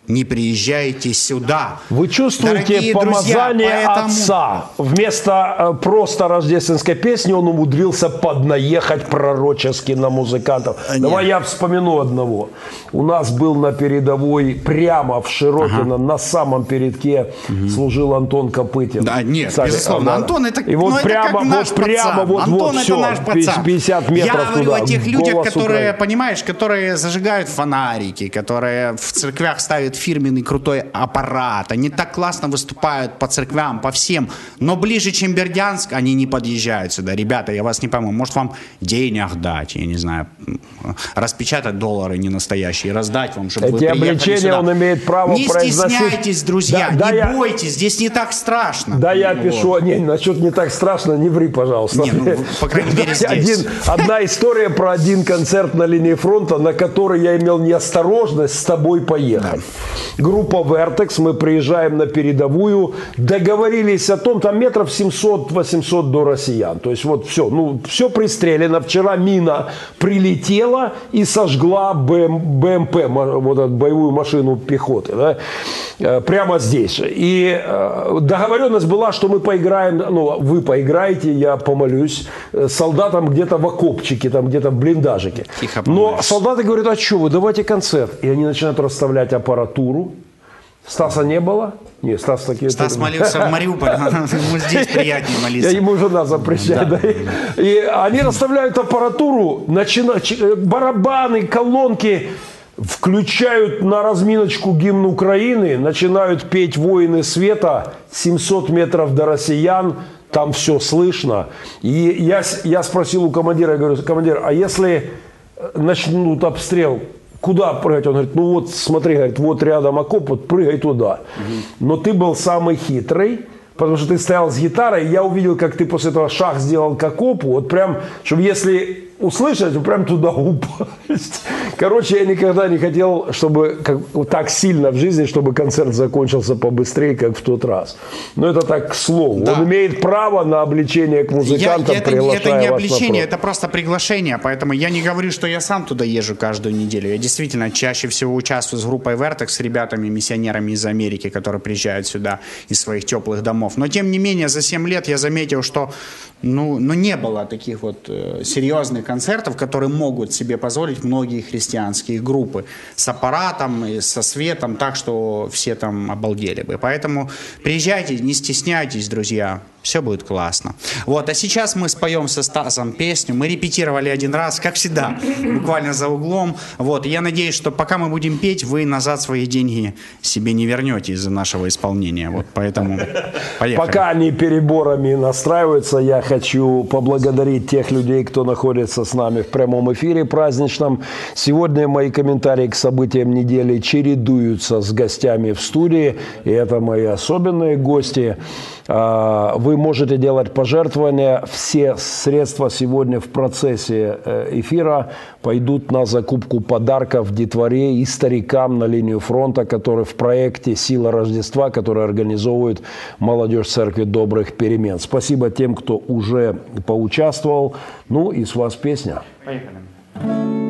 не приезжайте сюда. Вы чувствуете Дорогие помазание друзья, поэтому... Отца. Вместо э, просто рождественской песни он умудрился поднаехать пророчески на музыкантов. Нет. Давай я вспомину одного. У нас был на передовой прямо в Широкино, ага. на самом передке угу. служил Антон Копытин. Да, нет, Кстати, безусловно. Да. Антон это, И вот ну, прямо, это вот прямо, вот, Антон вот это все, наш пацан. 50 метров Я говорю туда, о тех людях, которые, Украины. понимаешь, которые зажигают фонарики, которые в церквях ставят фирменный крутой аппарат. Они так классно выступают по церквям, по всем. Но ближе, чем Бердянск, они не подъезжают сюда. Ребята, я вас не пойму. Может, вам денег дать, я не знаю, распечатать доллары не настоящие, раздать вам, чтобы Эти вы приехали сюда. он имеет право Не произносить. стесняйтесь, друзья, Да, да, не я- бойтесь, здесь не так страшно. Да, я Вот. пишу, не, насчет не так страшно, не ври, пожалуйста. Не, ну, по крайней мере, здесь. Один- одна история про один концерт на линии фронта, на который я имел неосторожность с тобой поехать. Группа Vertex, мы приезжаем на передовую, договорились о том, там метров 700-800 до россиян. То есть вот все, ну, все пристрелено. Вчера мина прилетела и сожгла БМ, БМП, вот эту боевую машину пехоты, да, э, прямо здесь же. И э, договоренность была, что мы поиграем, ну, вы поиграете, я помолюсь, э, солдатам где-то в окопчике, там где-то в блиндажике. Тихо Но солдаты говорят, а что вы, давайте концерт. И они начинают расставлять аппаратуру. Стаса не было? Нет, Стас такие... Стас молился в Мариуполе, ему здесь приятнее Я молиться. ему жена запрещает. Да. да. И они расставляют аппаратуру, начина- э, барабаны, колонки, включают на разминочку гимн Украины, начинают петь «Воины света», 700 метров до россиян, там все слышно. И я, я спросил у командира, я говорю, командир, а если э, начнут обстрел, куда прыгать? Он говорит, ну вот смотри, говорит, вот рядом окоп, вот прыгай туда. Но ты был самый хитрый, потому что ты стоял с гитарой, я увидел, как ты после этого шаг сделал к окопу, вот прям, чтобы если услышать, прям туда упасть. Короче, я никогда не хотел, чтобы как, вот так сильно в жизни, чтобы концерт закончился побыстрее, как в тот раз. Но это так к слову. Да. Он имеет право на обличение к музыкантам, Я- это, это не обличение, это просто приглашение. Поэтому я не говорю, что я сам туда езжу каждую неделю. Я действительно чаще всего участвую с группой Vertex, с ребятами, миссионерами из Америки, которые приезжают сюда из своих теплых домов. Но тем не менее, за 7 лет я заметил, что ну, ну не было таких вот э, серьезных концертов, которые могут себе позволить многие христианские группы с аппаратом, и со светом, так что все там обалдели бы. Поэтому приезжайте, не стесняйтесь, друзья. Все будет классно. Вот, а сейчас мы споем со Стасом песню. Мы репетировали один раз, как всегда, буквально за углом. Вот, я надеюсь, что пока мы будем петь, вы назад свои деньги себе не вернете из-за нашего исполнения. Вот, поэтому поехали. Пока они переборами настраиваются, я хочу поблагодарить тех людей, кто находится с нами в прямом эфире праздничном. Сегодня мои комментарии к событиям недели чередуются с гостями в студии, и это мои особенные гости. А, Вы можете делать пожертвования. Все средства сегодня в процессе э, эфира пойдут на закупку подарков детворе и старикам на линию фронта, которые в проекте «Сила Рождества», который организовывает молодежь Церкви Добрых Перемен. Спасибо тем, кто уже поучаствовал. Ну и с вас песня. Поехали.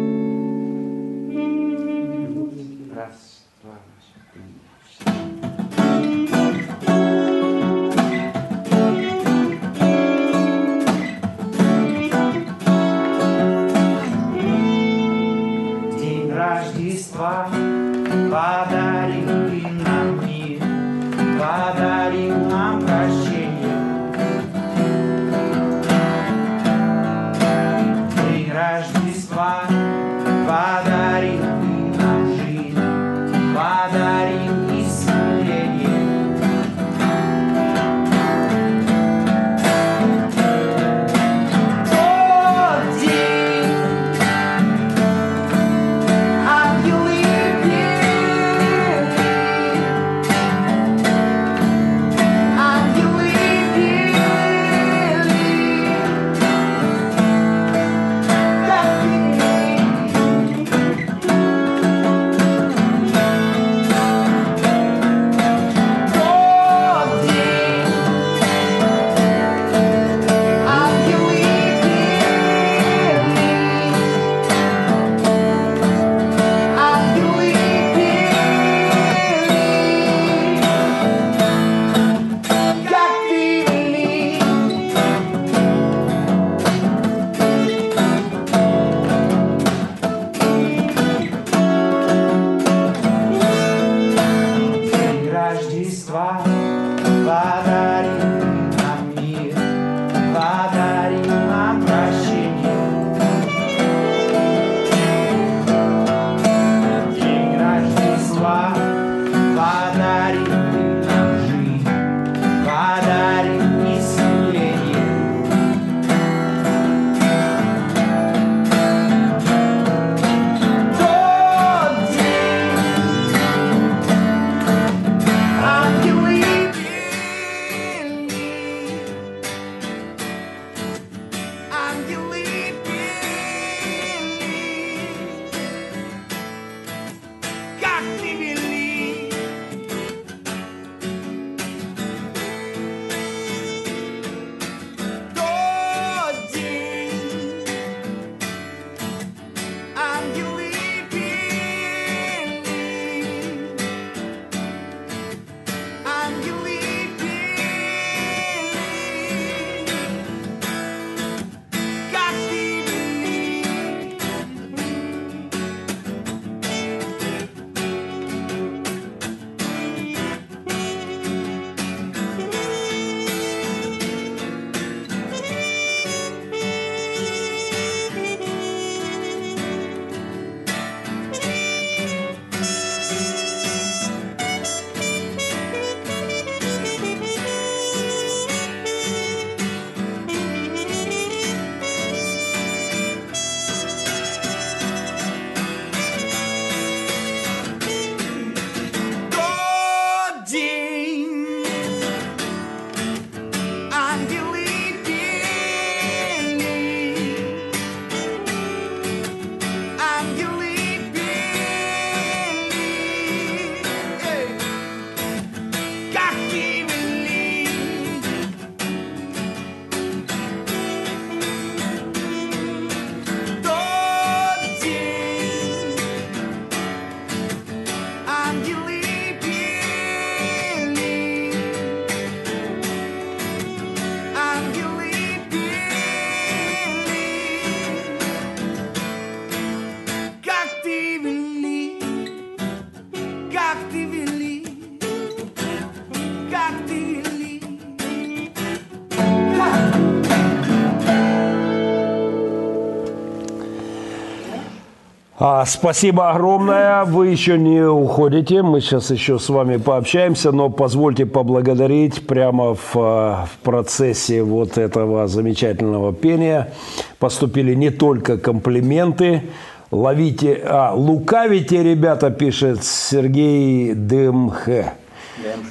А, спасибо огромное. Вы еще не уходите. Мы сейчас еще с вами пообщаемся, но позвольте поблагодарить прямо в, а, в процессе вот этого замечательного пения. Поступили не только комплименты. Ловите, а, лукавите, ребята, пишет Сергей Дымхе.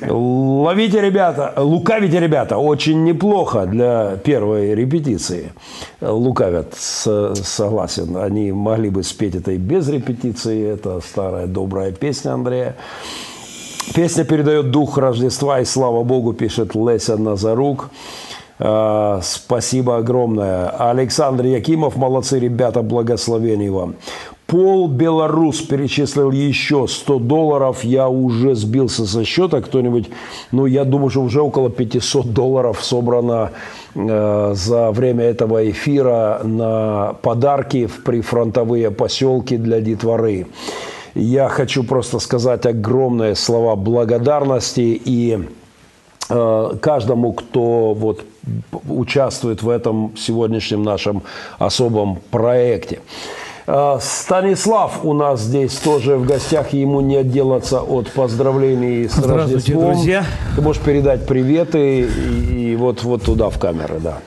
Ловите, ребята, лукавите, ребята, очень неплохо для первой репетиции. Лукавят, согласен. Они могли бы спеть это и без репетиции. Это старая добрая песня Андрея. Песня передает дух Рождества, и слава Богу, пишет Леся Назарук. А, Спасибо огромное. Александр Якимов, молодцы, ребята, благословений вам. Пол Белорус перечислил еще 100 долларов. Я уже сбился со счета. Кто-нибудь, ну, я думаю, что уже около 500 долларов собрано э, за время этого эфира на подарки в прифронтовые поселки для детворы. Я хочу просто сказать огромные слова благодарности и э, каждому, кто вот участвует в этом сегодняшнем нашем особом проекте. Э, Станислав у нас здесь тоже в гостях, ему не отделаться от поздравлений с Здравствуйте, Рождеством. друзья. Ты можешь передать приветы и, и вот, вот туда в камеры, да.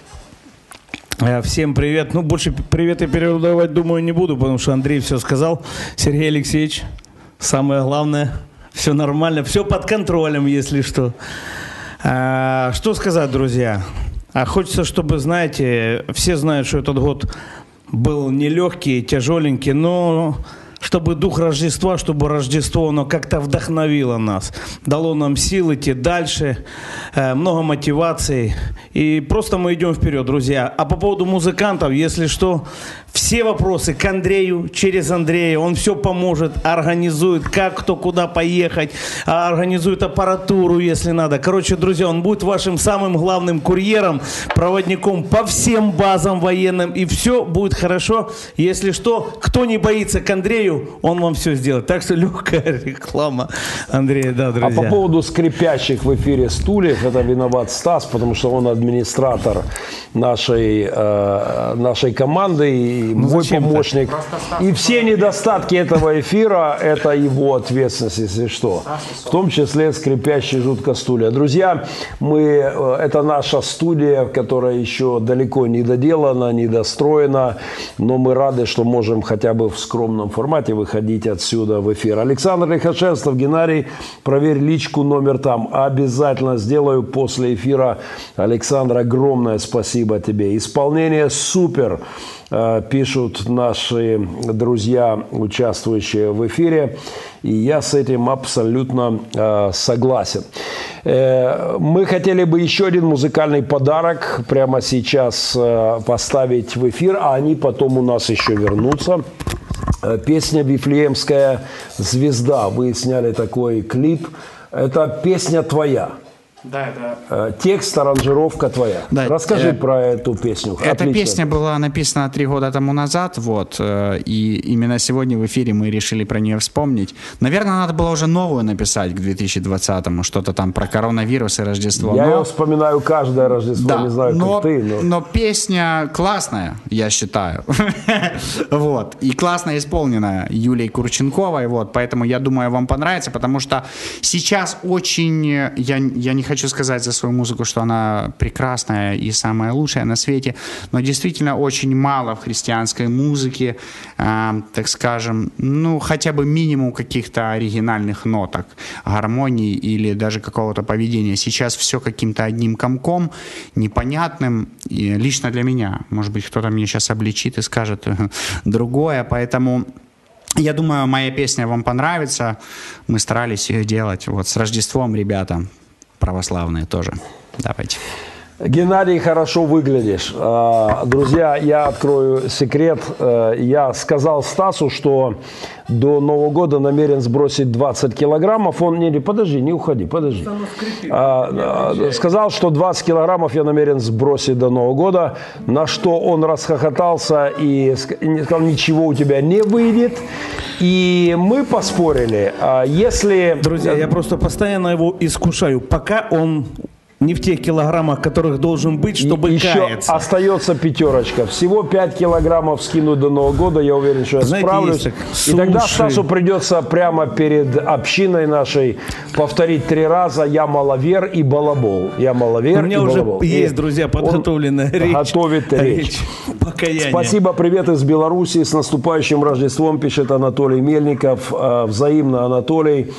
Э, Всем привет. Ну, больше приветы передавать, думаю, не буду, потому что Андрей все сказал. Сергей Алексеевич, самое главное, все нормально, все под контролем, если что. А, Что сказать, друзья? А хочется, чтобы, знаете, все знают, что этот год был нелегкий, тяжеленький, но чтобы дух Рождества, чтобы Рождество, оно как-то вдохновило нас, дало нам сил идти дальше, э, много мотиваций. И просто мы идем вперед, друзья. А по поводу музыкантов, если что, все вопросы к Андрею, через Андрея. Он все поможет, организует, как кто куда поехать, а, организует аппаратуру, если надо. Короче, друзья, он будет вашим самым главным курьером, проводником по всем базам военным. И все будет хорошо. Если что, кто не боится к Андрею, он вам все сделает. Так что легкая реклама Андрея, да, А друзья. по поводу скрипящих в эфире стульев, это виноват Стас, потому что он администратор нашей, э, нашей команды и Ну, мой помощник. И все недостатки этого эфира – это его ответственность, если что. В том числе скрипящие жутко стулья. Друзья, мы, э, это наша студия, которая еще далеко не доделана, не достроена, но мы рады, что можем хотя бы в скромном формате выходить отсюда в эфир. Александр Лихошевстов, Геннадий, проверь личку, номер там. Обязательно сделаю после эфира. Александр, огромное спасибо тебе. Исполнение супер, э, пишут наши друзья, участвующие в эфире. И я с этим абсолютно э, согласен. Э, мы хотели бы еще один музыкальный подарок прямо сейчас поставить в эфир, а они потом у нас еще вернутся. Э, Песня «Вифлеемская звезда». Вы сняли такой клип. Это песня твоя. Да, это... Э, Текст, аранжировка твоя. Да, Расскажи э, про эту песню. Эта Отлично. песня была написана три года тому назад, вот, э, и именно сегодня в эфире мы решили про нее вспомнить. Наверное, надо было уже новую написать к 2020-му, что-то там про коронавирус и Рождество. Я но- ее вспоминаю каждое Рождество, Да, не знаю, но, как ты, но... но песня классная, я считаю. вот. И классно исполненная Юлией Курченковой. Вот. Поэтому я думаю, вам понравится, потому что сейчас очень... э, Я, я не хочу сказать за свою музыку, что она прекрасная и самая лучшая на свете, но действительно очень мало в христианской музыке, а, так скажем, ну, хотя бы минимум каких-то оригинальных ноток, гармоний или даже какого-то поведения. Сейчас все каким-то одним комком, непонятным, и лично для меня. Может быть, кто-то мне сейчас обличит и скажет э, другое, поэтому... Я думаю, моя песня вам понравится. Мы старались ее делать. Вот с Рождеством, ребята, православные тоже. Давайте. Геннадий, хорошо выглядишь. А, Друзья, я открою секрет. Э, Я сказал Стасу, что до Нового года намерен сбросить 20 килограммов. Он, не, не, подожди, не уходи, подожди. А, а, Сказал, что 20 килограммов я намерен сбросить до Нового года, на что он расхохотался и ск- и сказал, ничего у тебя не выйдет. И мы поспорили. Если... Друзья, я просто постоянно его искушаю, пока он не в тех килограммах, которых должен быть, чтобы Еще каяться. остается пятерочка. Всего 5 килограммов скинуть до Нового года. Я уверен, что я Знаете, справлюсь. есть И тогда. Стасу придется прямо перед общиной нашей повторить три раза «Я маловер» и «Балабол». «Я маловер» У меня и уже «Балабол». И есть, друзья, он подготовленная речь. готовит речь. Речь покаяния. Спасибо, привет из Беларуси. С наступающим Рождеством, пишет Анатолий Мельников. Э, Взаимно, Анатолий.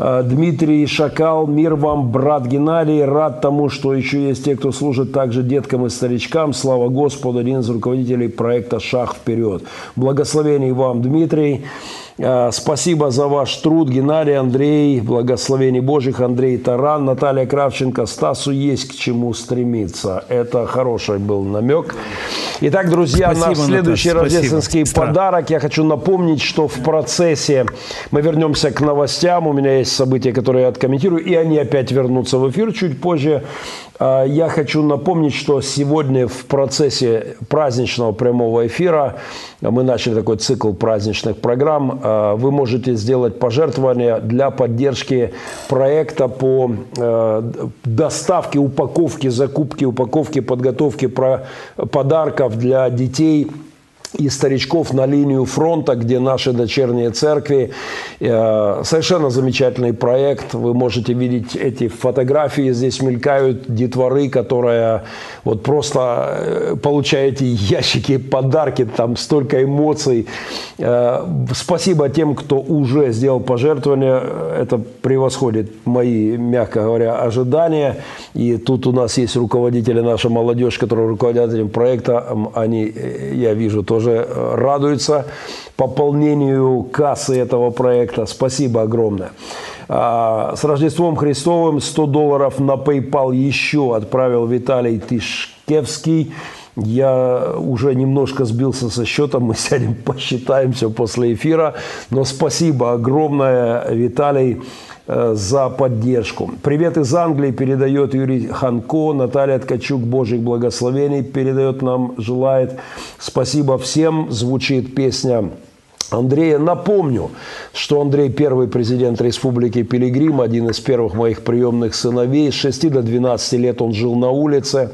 Э, Дмитрий Шакал, мир вам, брат Геннадий. Рад тому, что еще есть те, кто служит также деткам и старичкам. Слава Господу, один из руководителей проекта «Шаг вперед». Благословений вам, Дмитрий. Э, Спасибо за ваш труд, Геннадий, Андрей, благословений Божьих, Андрей Таран, Наталья Кравченко. Стасу есть к чему стремиться. Это хороший был намек. Итак, друзья, Спасибо, наш следующий Наташа, спасибо. рождественский Стра. подарок. Я хочу напомнить, что в процессе мы вернемся к новостям. У меня есть события, которые я откомментирую, и они опять вернутся в эфир чуть позже. А, Я хочу напомнить, что сегодня в процессе праздничного прямого эфира мы начали такой цикл праздничных программ. А, Вы можете сделать пожертвования для поддержки проекта по э, доставке, упаковке, закупке, упаковке, подготовке подарков для детей и старичков на линию фронта, где наши дочерние церкви. Э, Совершенно замечательный проект. Вы можете видеть эти фотографии. Здесь мелькают детворы, которая вот просто э, получаете ящики, подарки, там столько эмоций. Э, Спасибо тем, кто уже сделал пожертвования. Это превосходит мои, мягко говоря, ожидания. И тут у нас есть руководители, наша молодежь, которые руководят этим проектом. Они, я вижу, тоже э, радуются пополнению кассы этого проекта. Спасибо огромное. А, С Рождеством Христовым 100 долларов на PayPal еще отправил Виталий Тишкевский. Я уже немножко сбился со счета, мы сядем, посчитаем все после эфира. Но спасибо огромное, Виталий, за поддержку. Привет из Англии передает Юрий Ханко, Наталья Ткачук, Божьих благословений передает нам, желает. Спасибо всем, звучит песня Андрея. Напомню, что Андрей первый президент Республики Пилигрим, один из первых моих приемных сыновей. С 6 до 12 лет он жил на улице.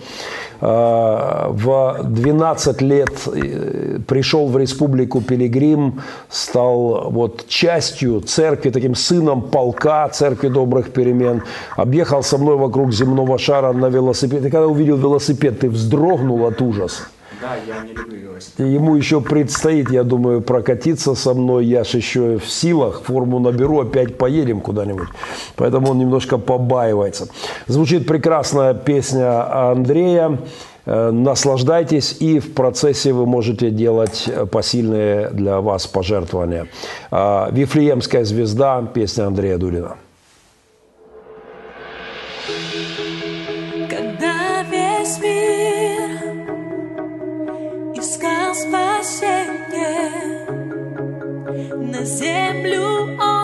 А, В 12 лет э, пришел в Республику Пилигрим, стал вот частью церкви, таким сыном полка церкви добрых перемен. Объехал со мной вокруг земного шара на велосипеде. И когда увидел велосипед, ты вздрогнул от ужаса. Да, я не люблю велосипед. И Ему еще предстоит, я думаю, прокатиться со мной. Я ж еще в силах, форму наберу, опять поедем куда-нибудь. Поэтому он немножко побаивается. Звучит прекрасная песня Андрея. Э, Наслаждайтесь, и в процессе вы можете делать э, посильные для вас пожертвования. А, «Вифлеемская звезда», песня Андрея Дурина. Когда весь мир спасение, на землю он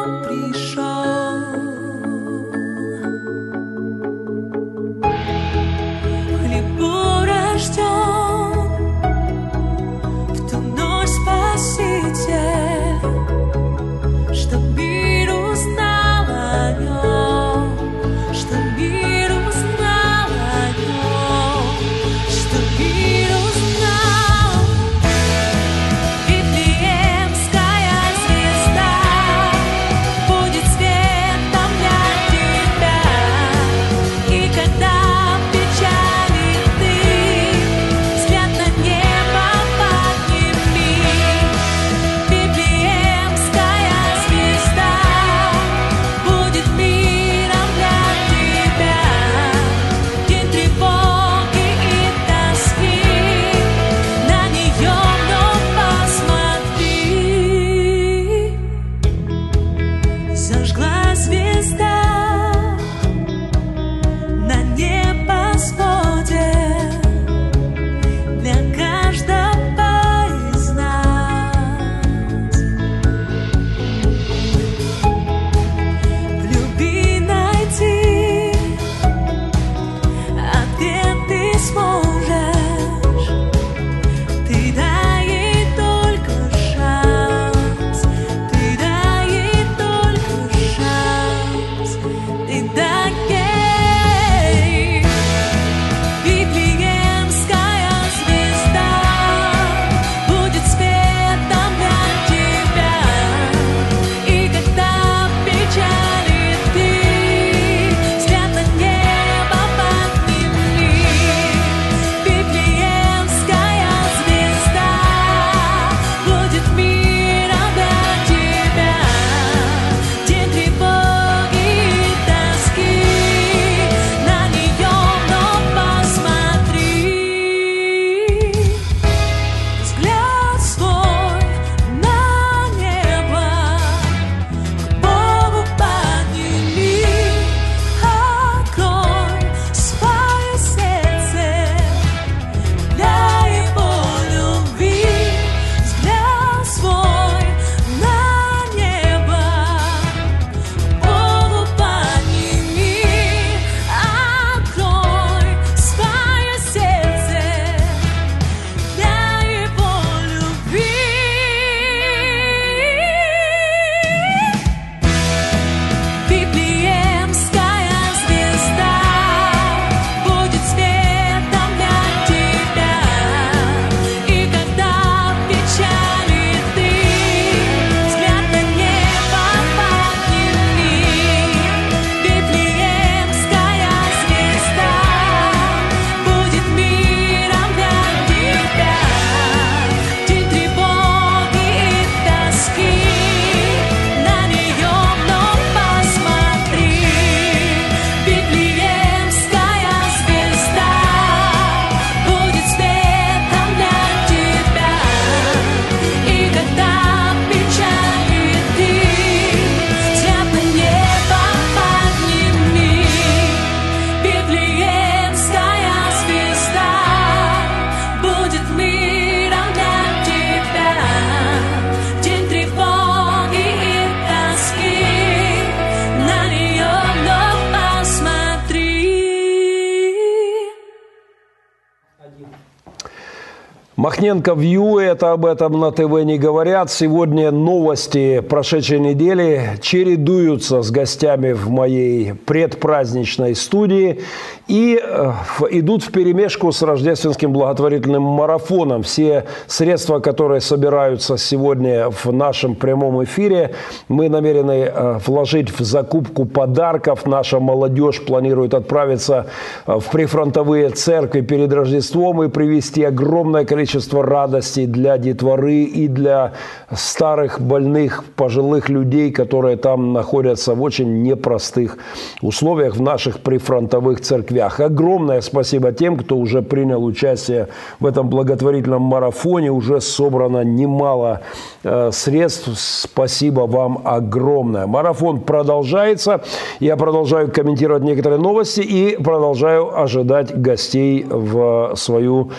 Махненко Вью, это об этом на ТВ не говорят. Сегодня новости прошедшей недели чередуются с гостями в моей предпраздничной студии и э, идут в перемешку с рождественским благотворительным марафоном. Все средства, которые собираются сегодня в нашем прямом эфире, мы намерены э, вложить в закупку подарков. Наша молодежь планирует отправиться э, в прифронтовые церкви перед Рождеством и привести огромное количество количество радости для детворы и для старых, больных, пожилых людей, которые там находятся в очень непростых условиях в наших прифронтовых церквях. Огромное спасибо тем, кто уже принял участие в этом благотворительном марафоне. Уже собрано немало э, средств. Спасибо вам огромное. Марафон продолжается. Я продолжаю комментировать некоторые новости и продолжаю ожидать гостей в свою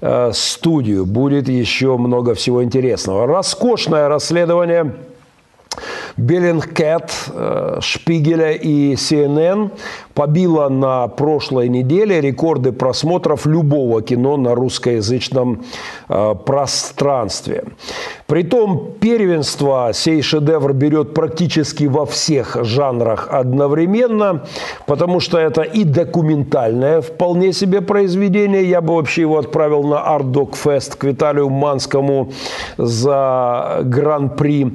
Э, студию. Будет еще много всего интересного. Роскошное расследование Беллингкэт, Шпигеля и CNN побила на прошлой неделе рекорды просмотров любого кино на русскоязычном э, пространстве. Притом первенство сей шедевр берет практически во всех жанрах одновременно, потому что это и документальное вполне себе произведение. Я бы вообще его отправил на Art Dog Fest к Виталию Манскому за гран-при.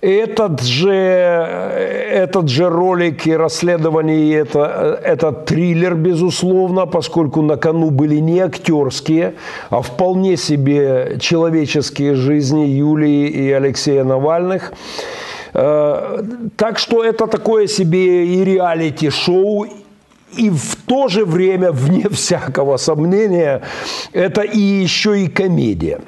Этот же, этот же ролик и расследование, это, это триллер, безусловно, поскольку на кону были не актерские, а вполне себе человеческие жизни Юлии и Алексея Навальных. Э, так что это такое себе и реалити-шоу, и в то же время, вне всякого сомнения, это и еще и комедия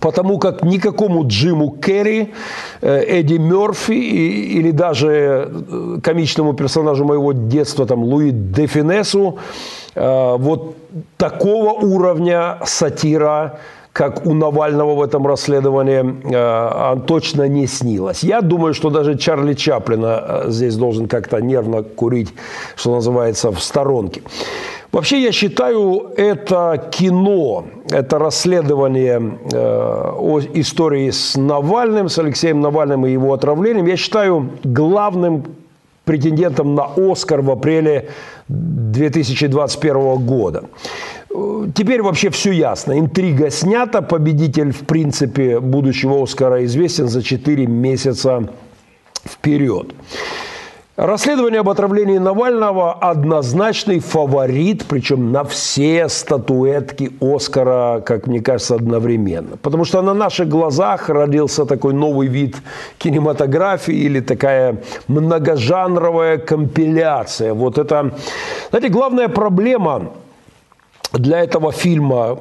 потому как никакому Джиму Керри, э, Эдди Мерфи или даже э, комичному персонажу моего детства, там, Луи Дефинесу, э, вот такого уровня сатира как у Навального в этом расследовании, точно не снилось. Я думаю, что даже Чарли Чаплина здесь должен как-то нервно курить, что называется, в сторонке. Вообще я считаю это кино, это расследование э, о истории с Навальным, с Алексеем Навальным и его отравлением, я считаю главным претендентом на Оскар в апреле 2021 года. Теперь вообще все ясно. Интрига снята. Победитель, в принципе, будущего Оскара известен за 4 месяца вперед. Расследование об отравлении Навального однозначный фаворит, причем на все статуэтки Оскара, как мне кажется, одновременно. Потому что на наших глазах родился такой новый вид кинематографии или такая многожанровая компиляция. Вот это, знаете, главная проблема для этого фильма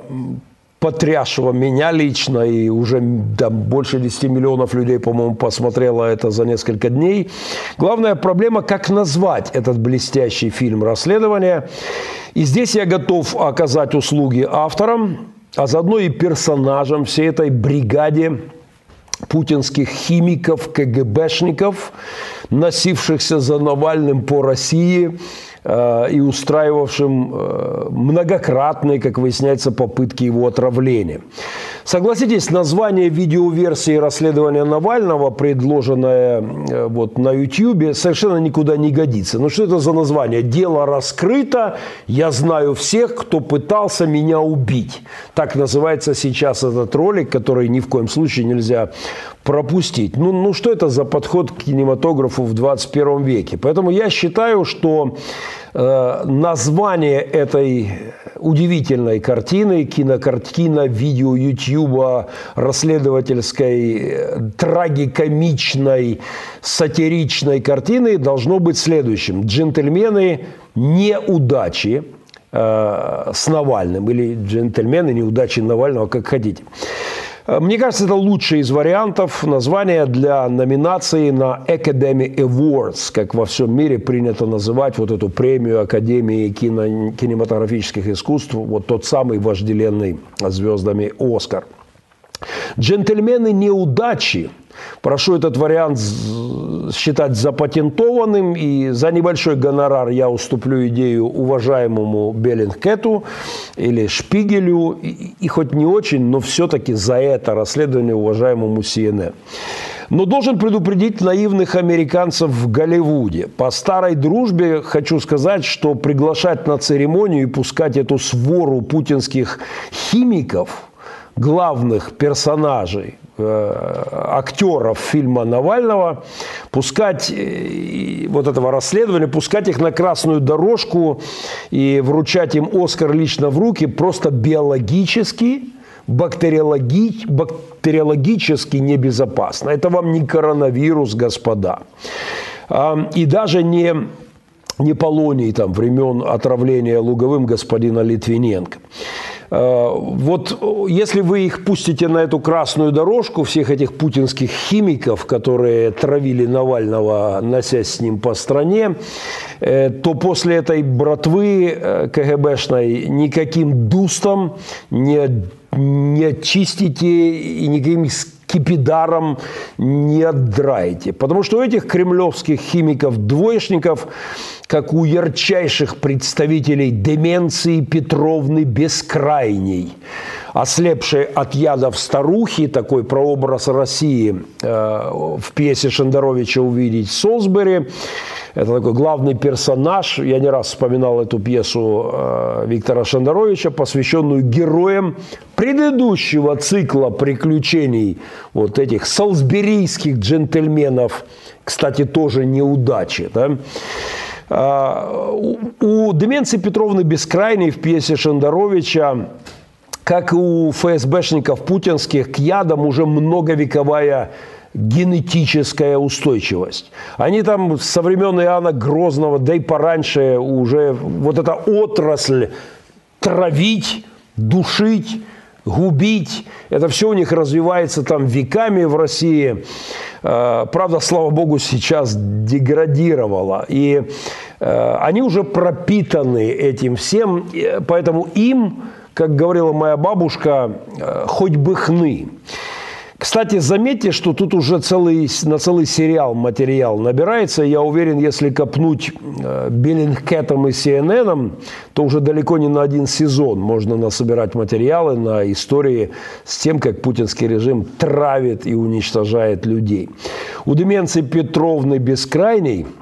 потрясшего меня лично, и уже там, больше 10 миллионов людей, по-моему, посмотрело это за несколько дней. Главная проблема, как назвать этот блестящий фильм расследования. И здесь я готов оказать услуги авторам, а заодно и персонажам всей этой бригаде путинских химиков, КГБшников, носившихся за Навальным по России – и устраивавшим э, многократные, как выясняется, попытки его отравления. Согласитесь, название видеоверсии расследования Навального, предложенное э, вот на YouTube, совершенно никуда не годится. Ну что это за название? Дело раскрыто, я знаю всех, кто пытался меня убить. Так называется сейчас этот ролик, который ни в коем случае нельзя пропустить. Ну, ну что это за подход к кинематографу в 21 веке? Поэтому я считаю, что название этой удивительной картины, кинокартина, видео Ютьюба, расследовательской, э, трагикомичной, сатиричной картины должно быть следующим. «Джентльмены неудачи», э, с Навальным или джентльмены неудачи Навального, как хотите. Мне кажется, это лучший из вариантов названия для номинации на Academy Awards, как во всем мире принято называть вот эту премию Академии кино, кинематографических искусств, вот тот самый вожделенный звездами Оскар. Джентльмены неудачи Прошу этот вариант считать запатентованным, и за небольшой гонорар я уступлю идею уважаемому Беллингкету или Шпигелю, и, и хоть не очень, но все-таки за это расследование уважаемому CNN. Но должен предупредить наивных американцев в Голливуде. По старой дружбе хочу сказать, что приглашать на церемонию и пускать эту свору путинских химиков, главных персонажей, актеров фильма Навального, пускать э, вот этого расследования, пускать их на красную дорожку и вручать им Оскар лично в руки просто биологически – бактериологи, бактериологически небезопасно. Это вам не коронавирус, господа. И даже не, не полоний там, времен отравления луговым господина Литвиненко. А, вот если вы их пустите на эту красную дорожку, всех этих путинских химиков, которые травили Навального, носясь с ним по стране, э, то после этой братвы э, КГБшной никаким дустом не не очистите и никаким скипидаром не отдраете. Потому что у этих кремлевских химиков-двоечников, как у ярчайших представителей деменции Петровны Бескрайней, ослепшей от ядов старухи, такой прообраз России э, в пьесе Шендеровича увидеть Солсбери, это такой главный персонаж. Я не раз вспоминал эту пьесу э, Виктора Шендеровича, посвященную героям предыдущего цикла приключений вот этих салсберийских джентльменов, кстати, тоже неудачи. Да? А, у Деменции Петровны Бескрайней в пьесе Шендеровича как и у ФСБшников путинских, к ядам уже многовековая генетическая устойчивость. Они там со времен Иоанна Грозного, да и пораньше уже вот эта отрасль травить, душить, губить. Это все у них развивается там веками в России. А, правда, слава богу, сейчас деградировало. И а, они уже пропитаны этим всем, поэтому им, как говорила моя бабушка, хоть бы хны. Кстати, заметьте, что тут уже целый, на целый сериал материал набирается. Я уверен, если копнуть э, Биллингкетом и CNN, то уже далеко не на один сезон можно насобирать материалы на истории с тем, как путинский режим травит и уничтожает людей. У Деменции Петровны Бескрайней –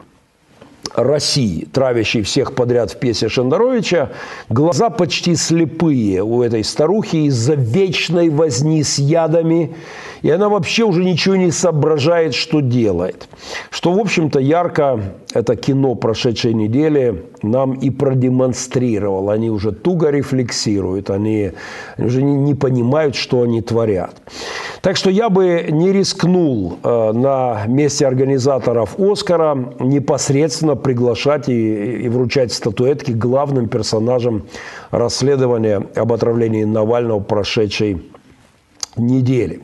России, травящей всех подряд в пьесе Шендеровича, глаза почти слепые у этой старухи из-за вечной возни с ядами, и она вообще уже ничего не соображает, что делает. Что, в общем-то, ярко это кино прошедшей недели нам и продемонстрировало. Они уже туго рефлексируют, они, уже не, не понимают, что они творят. Так что я бы не рискнул э, на месте организаторов «Оскара» непосредственно приглашать и, и вручать статуэтки главным персонажам расследования об отравлении Навального прошедшей недели.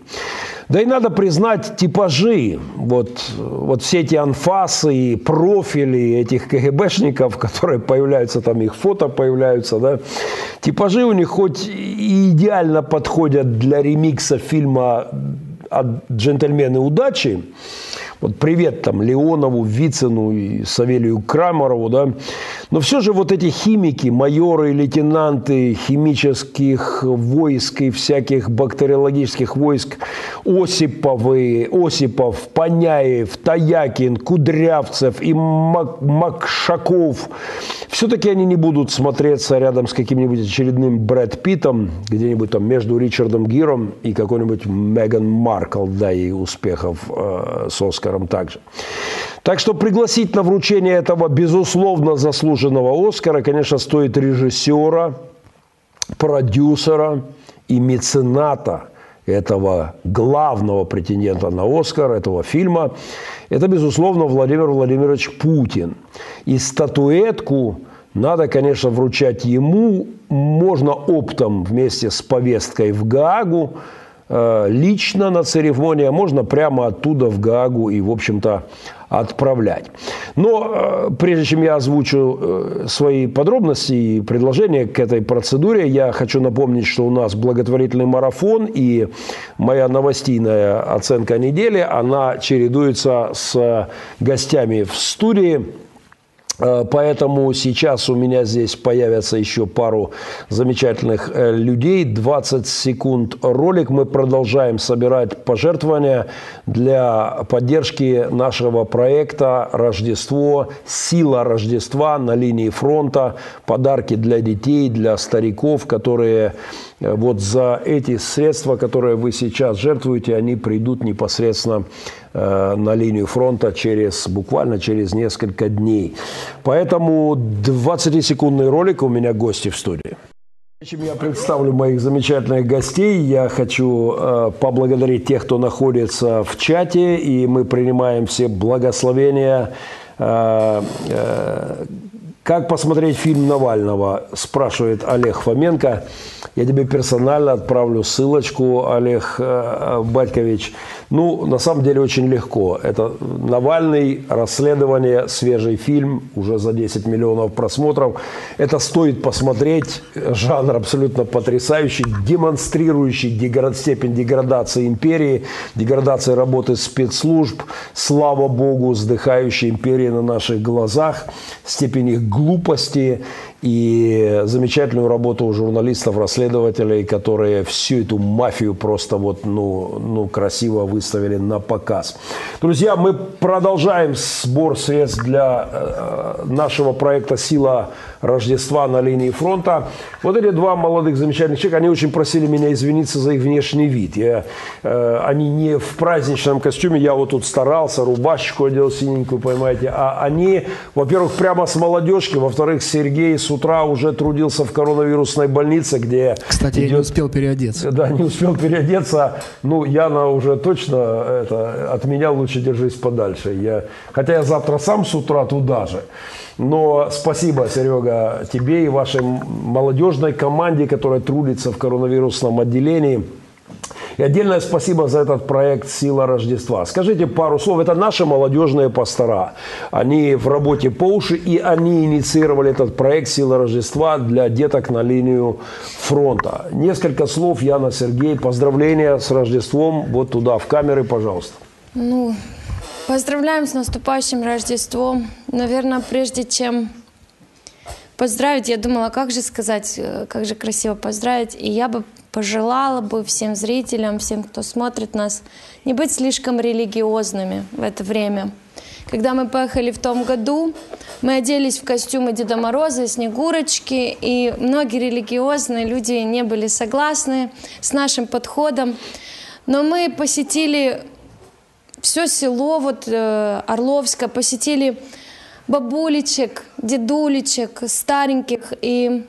Да и надо признать типажи, вот, вот все эти анфасы и профили этих КГБшников, которые появляются, там их фото появляются, да, типажи у них хоть и идеально подходят для ремикса фильма «Джентльмены удачи», вот привет там Леонову, Вицину и Савелию Крамарову, да. Но все же вот эти химики, майоры, лейтенанты химических войск и всяких бактериологических войск, Осиповы, Осипов, Паняев, Таякин, Кудрявцев и Мак Макшаков, все-таки они не будут смотреться рядом с каким-нибудь очередным Брэд Питом, где-нибудь там между Ричардом Гиром и какой-нибудь Меган Маркл, да и успехов э, с Оскаром также. Так что пригласить на вручение этого безусловно заслуженного Оскара, конечно, стоит режиссера, продюсера и мецената этого главного претендента на Оскар, этого фильма, это, безусловно, Владимир Владимирович Путин. И статуэтку надо, конечно, вручать ему, можно оптом вместе с повесткой в Гаагу, э, лично на церемонии, а можно прямо оттуда в Гаагу и, в общем-то, отправлять. Но э, прежде чем я озвучу э, свои подробности и предложения к этой процедуре, я хочу напомнить, что у нас благотворительный марафон и моя новостейная оценка недели, она чередуется с гостями в студии. Э, Поэтому сейчас у меня здесь появятся еще пару замечательных э, людей. 20 секунд ролик. Мы продолжаем собирать пожертвования для поддержки нашего проекта «Рождество. Сила Рождества» на линии фронта. Подарки для детей, для стариков, которые э, вот за эти средства, которые вы сейчас жертвуете, они придут непосредственно на линию фронта через буквально через несколько дней. Поэтому 20-секундный ролик у меня гости в студии. Чем я представлю моих замечательных гостей, я хочу э, поблагодарить тех, кто находится в чате, и мы принимаем все благословения. Э, э, как посмотреть фильм Навального, спрашивает Олег Фоменко. Я тебе персонально отправлю ссылочку, Олег э, Батькович. Ну, на самом деле очень легко. Это Навальный, расследование, свежий фильм, уже за 10 миллионов просмотров. Это стоит посмотреть. Жанр абсолютно потрясающий, демонстрирующий деград, степень деградации империи, деградации работы спецслужб. Слава богу, сдыхающей империи на наших глазах, степень их глупости и замечательную работу журналистов, расследователей, которые всю эту мафию просто вот, ну, ну, красиво выставили на показ. Друзья, мы продолжаем сбор средств для э, нашего проекта «Сила Рождества» на линии фронта. Вот эти два молодых замечательных человека, они очень просили меня извиниться за их внешний вид. Я, э, они не в праздничном костюме, я вот тут старался, рубашечку одел синенькую, понимаете, а они, во-первых, прямо с молодежки, во-вторых, Сергей с утра уже трудился в коронавирусной больнице, где... Кстати, идет... я не успел переодеться. Да, не успел переодеться. Ну, Яна уже точно это, от меня лучше держись подальше. Я, хотя я завтра сам с утра туда же. Но спасибо, Серега, тебе и вашей молодежной команде, которая трудится в коронавирусном отделении. И отдельное спасибо за этот проект «Сила Рождества». Скажите пару слов. Это наши молодежные пастора. Они в работе по уши, и они инициировали этот проект «Сила Рождества» для деток на линию фронта. Несколько слов, Яна, Сергей. Поздравления с Рождеством. Вот туда, в камеры, пожалуйста. Ну, поздравляем с наступающим Рождеством. Наверное, прежде чем поздравить, я думала, как же сказать, э, как же красиво поздравить. И я бы пожелала бы всем зрителям, всем, кто смотрит нас, не быть слишком религиозными в это время. Когда мы поехали в том году, мы оделись в костюмы Деда Мороза, Снегурочки, и многие религиозные люди не были согласны с нашим подходом. Но мы посетили все село вот, э, Орловское, посетили бабулечек, дедулечек, стареньких, и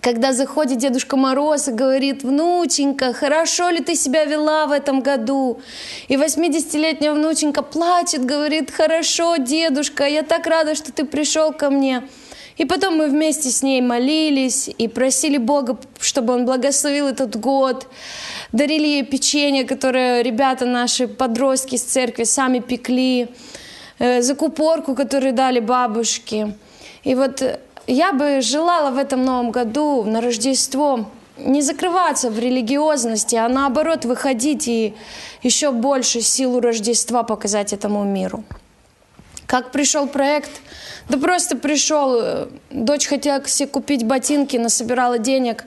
когда заходит Дедушка Мороз и говорит, внученька, хорошо ли ты себя вела в этом году? И 80-летняя внученька плачет, говорит, хорошо, дедушка, я так рада, что ты пришел ко мне. И потом мы вместе с ней молились и просили Бога, чтобы Он благословил этот год. Дарили ей печенье, которое ребята наши, подростки с церкви, сами пекли. Э, закупорку, которую дали бабушки. И вот я бы желала в этом новом году, на Рождество, не закрываться в религиозности, а наоборот выходить и еще больше силу Рождества показать этому миру. Как пришел проект? Да просто пришел. Дочь хотела себе купить ботинки, насобирала денег.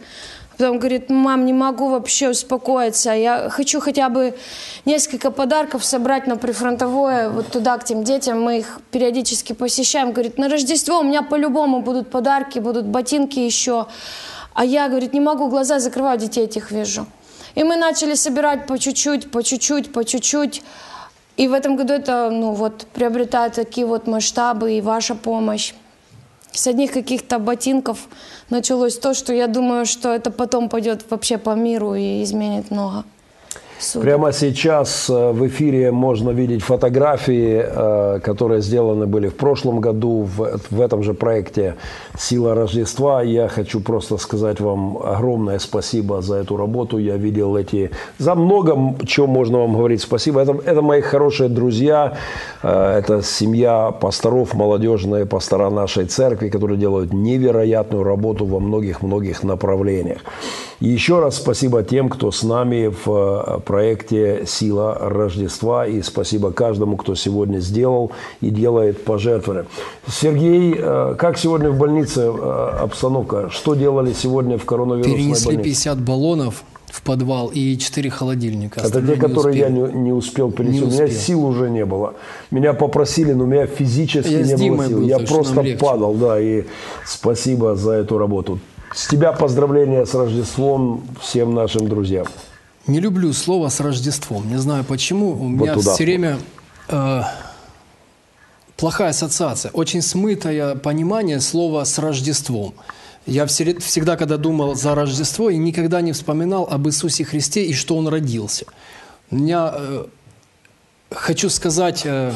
Потом говорит, мам, не могу вообще успокоиться. Я хочу хотя бы несколько подарков собрать на прифронтовое, вот туда, к тем детям. Мы их периодически посещаем. Говорит, на Рождество у меня по-любому будут подарки, будут ботинки еще. А я, говорит, не могу, глаза закрываю, детей этих вижу. И мы начали собирать по чуть-чуть, по чуть-чуть, по чуть-чуть. И в этом году это, ну вот, приобретает такие вот масштабы и ваша помощь. С одних каких-то ботинков началось то, что я думаю, что это потом пойдет вообще по миру и изменит много. Судят. Прямо сейчас э, в эфире можно видеть фотографии, э, которые сделаны были в прошлом году в, в этом же проекте «Сила Рождества». Я хочу просто сказать вам огромное спасибо за эту работу. Я видел эти... За много чего можно вам говорить спасибо. Это, это мои хорошие друзья, э, это семья пасторов, молодежные пастора нашей церкви, которые делают невероятную работу во многих-многих направлениях. И еще раз спасибо тем, кто с нами в э, проекте «Сила Рождества». И спасибо каждому, кто сегодня сделал и делает пожертвования. Сергей, э, как сегодня в больнице э, обстановка? Что делали сегодня в коронавирусной Перенесли больнице? 50 баллонов в подвал и 4 холодильника. Это те, которые я успели. не, не успел перенести. Не У меня успел. сил уже не было. Меня попросили, но у меня физически Я не было сил. был, я просто падал, да. И спасибо за эту работу. С тебя поздравления с Рождеством всем нашим друзьям. Не люблю слово с Рождеством. Не знаю почему. У меня туда. все время э, плохая ассоциация. Очень смытое понимание слова с Рождеством. Я все- всегда, когда думал за Рождество, и никогда не вспоминал об Иисусе Христе и что Он родился. У меня, э, хочу сказать э,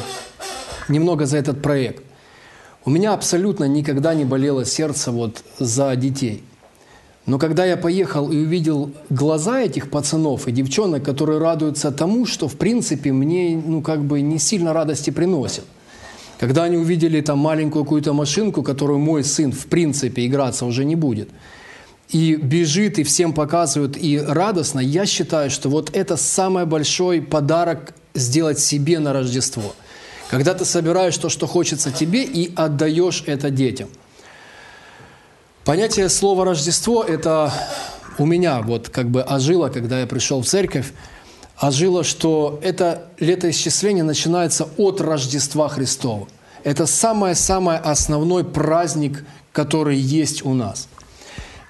немного за этот проект. У меня абсолютно никогда не болело сердце вот за детей. Но когда я поехал и увидел глаза этих пацанов и девчонок, которые радуются тому, что в принципе мне ну как бы не сильно радости приносит. Когда они увидели там маленькую какую-то машинку, которую мой сын в принципе играться уже не будет, и бежит, и всем показывают, и радостно, я считаю, что вот это самый большой подарок сделать себе на Рождество. Когда ты собираешь то, что хочется тебе, и отдаешь это детям. Понятие слова Рождество это у меня вот как бы ожило, когда я пришел в церковь, ожило, что это летоисчисление начинается от Рождества Христова. Это самый-самый основной праздник, который есть у нас.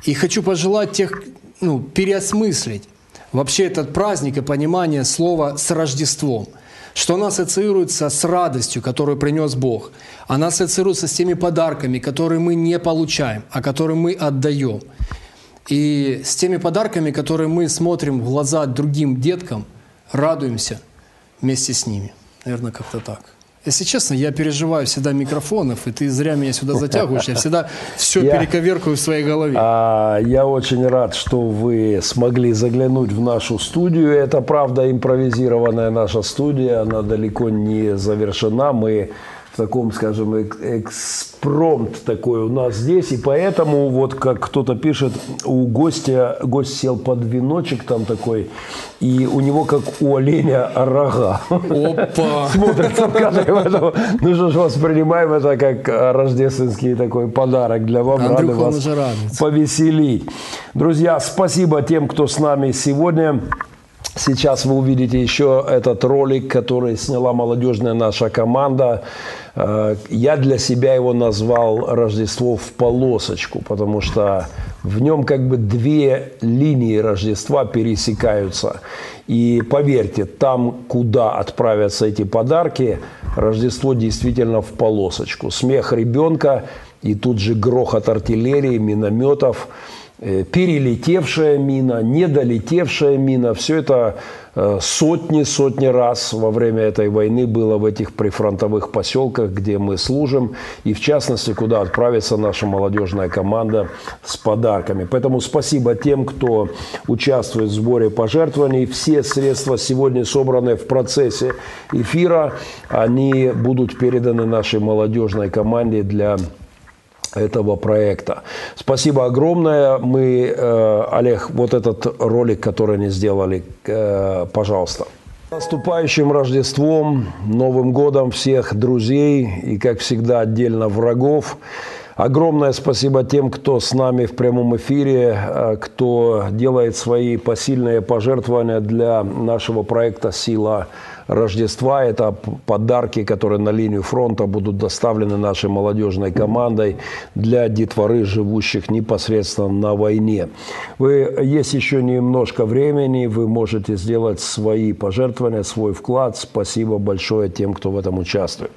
И хочу пожелать тех, ну, переосмыслить вообще этот праздник и понимание слова с Рождеством. Что она ассоциируется с радостью, которую принес Бог. Она ассоциируется с теми подарками, которые мы не получаем, а которые мы отдаем. И с теми подарками, которые мы смотрим в глаза другим деткам, радуемся вместе с ними. Наверное, как-то так. Если честно, я переживаю всегда микрофонов, и ты зря меня сюда затягиваешь. Я всегда все Я- перековеркаю в своей голове. А, Я очень рад, что вы смогли заглянуть в нашу студию. Это, правда, импровизированная наша студия. Она далеко не завершена. Мы в таком, скажем, эк- экспромт такой у нас здесь. И поэтому, вот как кто-то пишет, у гостя, гость сел под веночек там такой, и у него, как у оленя, рога. Опа! Смотрится в кадре. Поэтому, Ну что ж, воспринимаем это как рождественский такой подарок для вам. Рады Андрюха, вас радуется. повеселить. Друзья, спасибо тем, кто с нами сегодня. Сейчас вы увидите еще этот ролик, который сняла молодежная наша команда. Э, Я для себя его назвал «Рождество в полосочку», потому что в нем как бы две линии Рождества пересекаются. И поверьте, там, куда отправятся эти подарки, Рождество действительно в полосочку. Смех ребенка и тут же грохот артиллерии, минометов – э, перелетевшая мина, недолетевшая мина. Все это сотни-сотни раз во время этой войны было в этих прифронтовых поселках, где мы служим, и в частности, куда отправится наша молодежная команда с подарками. Поэтому спасибо тем, кто участвует в сборе пожертвований. Все средства сегодня собраны в процессе эфира. Они будут переданы нашей молодежной команде для этого проекта. Спасибо огромное. Мы, э, Олег, вот этот ролик, который они сделали, э, пожалуйста. Наступающим Рождеством, Новым годом всех друзей и, как всегда, отдельно врагов. Огромное спасибо тем, кто с нами в прямом эфире, э, кто делает свои посильные пожертвования для нашего проекта «Сила Рождества. Это подарки, которые на линию фронта будут доставлены нашей молодежной командой для детворы, живущих непосредственно на войне. Вы, есть еще немножко времени, вы можете сделать свои пожертвования, свой вклад. Спасибо большое тем, кто в этом участвует.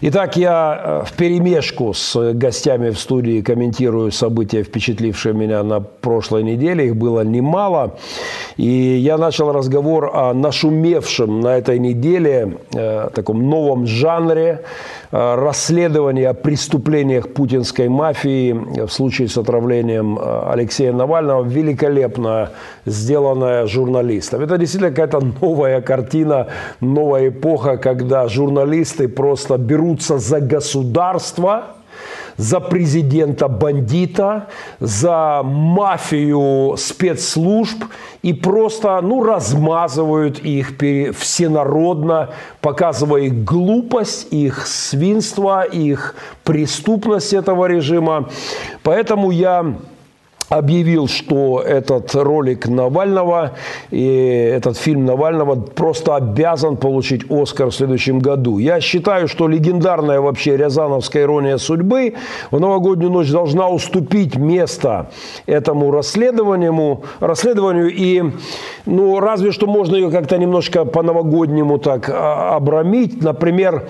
Итак, я в перемешку с гостями в студии комментирую события, впечатлившие меня на прошлой неделе. Их было немало. И я начал разговор о нашумевшем на этой неделе э, таком новом жанре э, расследования о преступлениях путинской мафии в случае с отравлением э, Алексея Навального. Великолепно сделанная журналистом. Это действительно какая-то новая картина, новая эпоха, когда журналисты просто берутся за государство – за президента бандита, за мафию спецслужб и просто ну, размазывают их всенародно, показывая их глупость, их свинство, их преступность этого режима. Поэтому я объявил, что этот ролик Навального и этот фильм Навального просто обязан получить Оскар в следующем году. Я считаю, что легендарная вообще Рязановская ирония судьбы в новогоднюю ночь должна уступить место этому расследованию, расследованию и, ну, разве что можно ее как-то немножко по-новогоднему так а, обрамить. Например,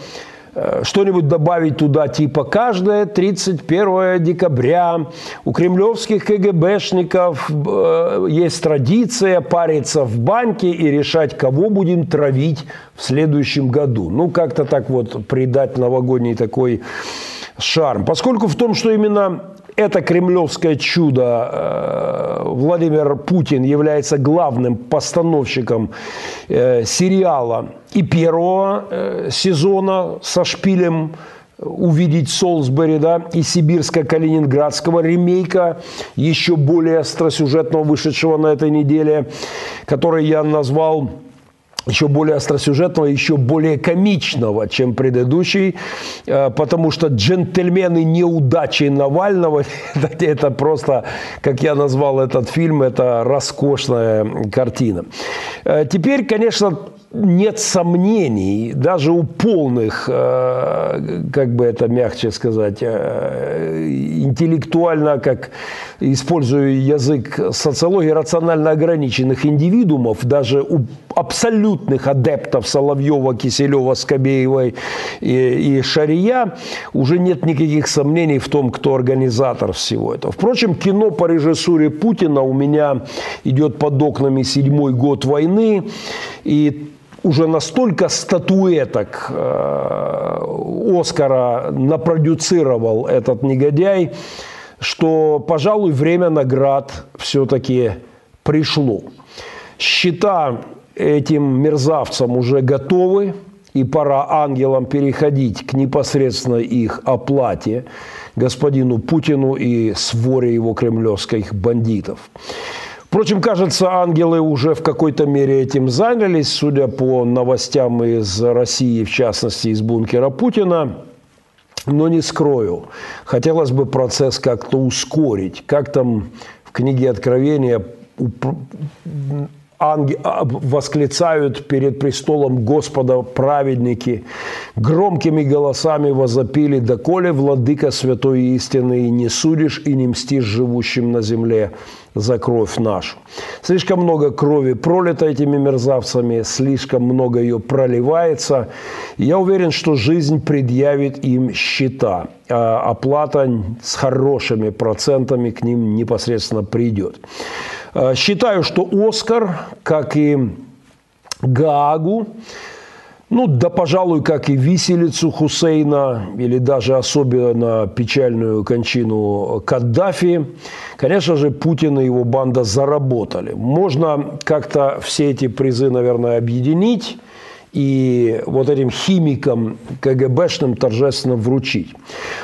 что-нибудь добавить туда, типа каждое 31 декабря у кремлевских КГБшников э, есть традиция париться в банке и решать, кого будем травить в следующем году. Ну, как-то так вот придать новогодний такой шарм. Поскольку в том, что именно это кремлевское чудо э, Владимир Путин является главным постановщиком э, сериала. И первого э, сезона со шпилем увидеть Солсбери, да, и сибирско-калининградского ремейка, еще более остросюжетного, вышедшего на этой неделе, который я назвал еще более остросюжетного, еще более комичного, чем предыдущий, э, потому что джентльмены неудачи Навального, это просто, как я назвал этот фильм, это роскошная картина. Э, теперь, конечно, нет сомнений, даже у полных, э, как бы это мягче сказать, э, интеллектуально, как используя язык социологии, рационально ограниченных индивидуумов, даже у абсолютных адептов Соловьева, Киселева, Скобеевой и, и Шария, уже нет никаких сомнений в том, кто организатор всего этого. Впрочем, кино по режиссуре Путина у меня идет под окнами седьмой год войны, и уже настолько статуэток э, Оскара напродюцировал этот негодяй, что, пожалуй, время наград все-таки пришло. Счета этим мерзавцам уже готовы, и пора ангелам переходить к непосредственной их оплате господину Путину и своре его кремлевских бандитов. Впрочем, кажется, ангелы уже в какой-то мере этим занялись, судя по новостям из России, в частности, из бункера Путина. Но не скрою, хотелось бы процесс как-то ускорить. Как там в книге Откровения анги... А, восклицают перед престолом Господа праведники, громкими голосами возопили, «Доколе, владыка святой истины, и не судишь, и не мстишь живущим на земле за кровь нашу». Слишком много крови пролито этими мерзавцами, слишком много ее проливается. Я уверен, что жизнь предъявит им счета, а оплата с хорошими процентами к ним непосредственно придет. Э, считаю, что Оскар, как и Гаагу, ну, да, пожалуй, как и виселицу Хусейна, или даже особенно печальную кончину Каддафи, конечно же, Путин и его банда заработали. Можно как-то все эти призы, наверное, объединить и вот этим химикам КГБшным торжественно вручить.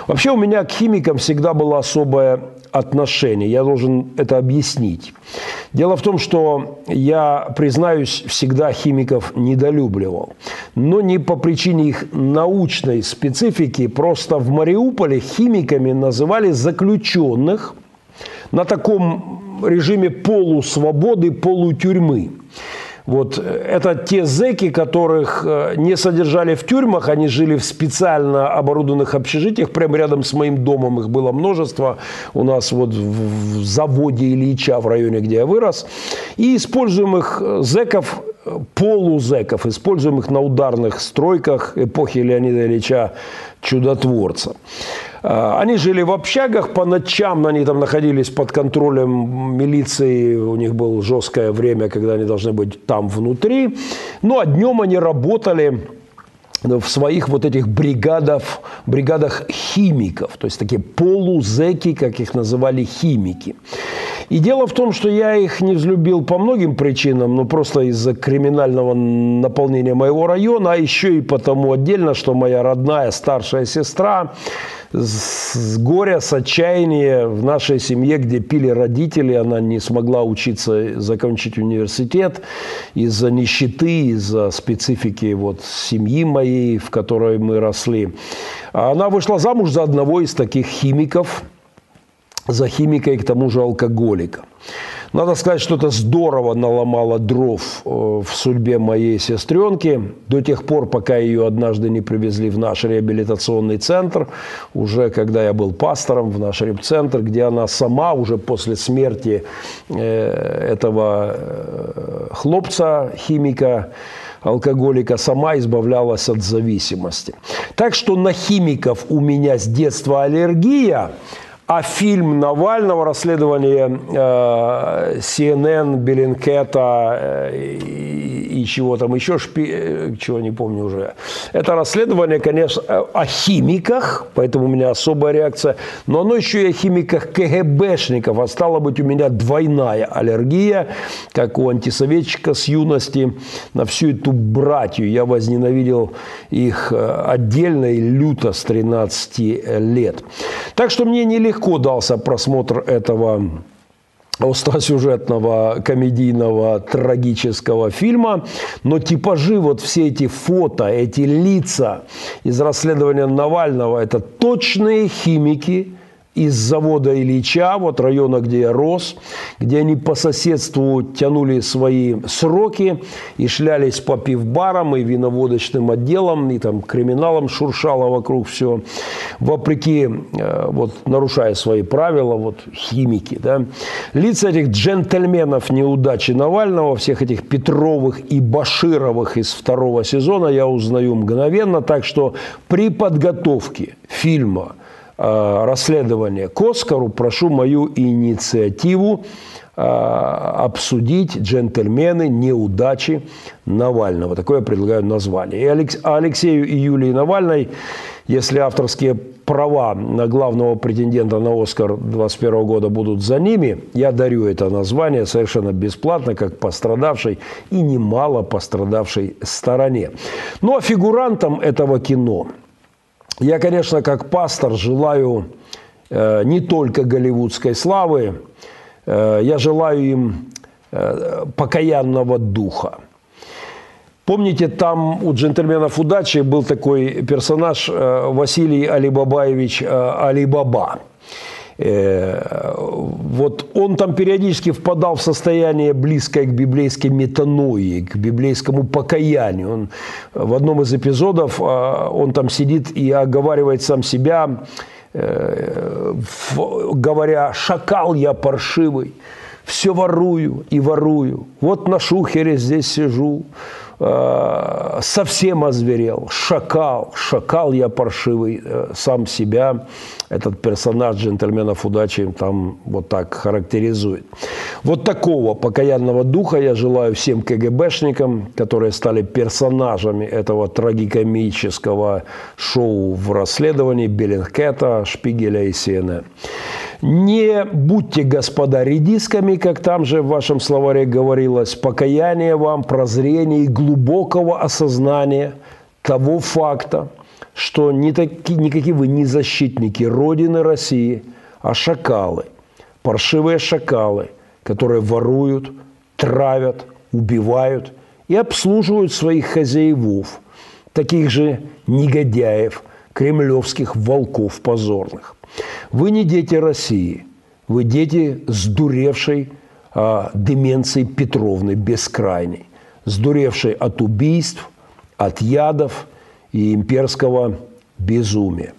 Вообще у меня к химикам всегда было особое отношение. Я должен это объяснить. Дело в том, что я, признаюсь, всегда химиков недолюбливал. Но не по причине их научной специфики. Просто в Мариуполе химиками называли заключенных на таком режиме полусвободы, полутюрьмы. Вот э, это те зэки, которых э, не содержали в тюрьмах, они жили в специально оборудованных общежитиях, прямо рядом с моим домом их было множество. У нас вот в заводе Ильича в районе, где я вырос. И используемых зэков полузеков, используемых на ударных стройках эпохи Леонида Ильича Чудотворца. А, они жили в общагах, по ночам они там находились под контролем милиции, у них было жесткое время, когда они должны быть там внутри. Ну а днем они работали в своих вот этих бригадах, бригадах химиков, то есть такие полузеки, как их называли химики. И дело в том, что я их не взлюбил по многим причинам, ну просто из-за криминального наполнения моего района, а еще и потому отдельно, что моя родная старшая сестра с горя, с отчаяния в нашей семье, где пили родители, она не смогла учиться, закончить университет из-за нищеты, из-за специфики вот семьи моей, в которой мы росли. Она вышла замуж за одного из таких химиков, за химика и к тому же алкоголика. Надо сказать, что это здорово наломало дров э, в судьбе моей сестренки. До тех пор, пока ее однажды не привезли в наш реабилитационный центр, уже когда я был пастором в наш репцентр, где она сама уже после смерти э, этого э, хлопца, химика, алкоголика сама избавлялась от зависимости. Так что на химиков у меня с детства аллергия – а фильм Навального, расследование э, CNN, Беллинкета э, и, и чего там еще, шпи, э, чего не помню уже. Это расследование, конечно, о химиках, поэтому у меня особая реакция, но оно еще и о химиках КГБшников, а стало быть у меня двойная аллергия, как у антисоветчика с юности, на всю эту братью. Я возненавидел их э, отдельно и люто с 13 лет. Так что мне нелегко легко дался просмотр этого остросюжетного, комедийного, трагического фильма, но типажи, вот все эти фото, эти лица из расследования Навального, это точные химики, из завода Ильича, вот района, где я рос, где они по соседству тянули свои сроки и шлялись по пивбарам и виноводочным отделам, и там криминалом шуршало вокруг все, вопреки, э, вот нарушая свои правила, вот химики, да. Лица этих джентльменов неудачи Навального, всех этих Петровых и Башировых из второго сезона я узнаю мгновенно, так что при подготовке фильма – расследования к Оскару, прошу мою инициативу э, обсудить джентльмены неудачи Навального. Такое я предлагаю название. И Алексею и Юлии Навальной, если авторские права на главного претендента на Оскар 2021 года будут за ними, я дарю это название совершенно бесплатно, как пострадавшей и немало пострадавшей стороне. Ну а фигурантом этого кино – я, конечно, как пастор желаю э, не только голливудской славы, э, я желаю им э, покаянного духа. Помните, там у джентльменов удачи был такой персонаж Василий Алибабаевич Алибаба – вот он там периодически впадал в состояние близкое к библейской метаноии, к библейскому покаянию. Он, в одном из эпизодов а, он там сидит и оговаривает сам себя, э, говоря «шакал я паршивый, все ворую и ворую, вот на шухере здесь сижу, Э, совсем озверел, шакал, шакал я паршивый, э, сам себя этот персонаж джентльменов удачи там вот так характеризует. Вот такого покаянного духа я желаю всем КГБшникам, которые стали персонажами этого трагикомического шоу в расследовании Беллингкета, Шпигеля и CNN. Не будьте, господа, редисками, как там же в вашем словаре говорилось, покаяние вам, прозрение и глубокого осознания того факта, что не таки, никакие вы не защитники Родины России, а шакалы, паршивые шакалы, которые воруют, травят, убивают и обслуживают своих хозяевов, таких же негодяев, кремлевских волков позорных. Вы не дети России, вы дети сдуревшей а, деменции Петровны бескрайней. сдуревший от убийств, от ядов и имперского безумия.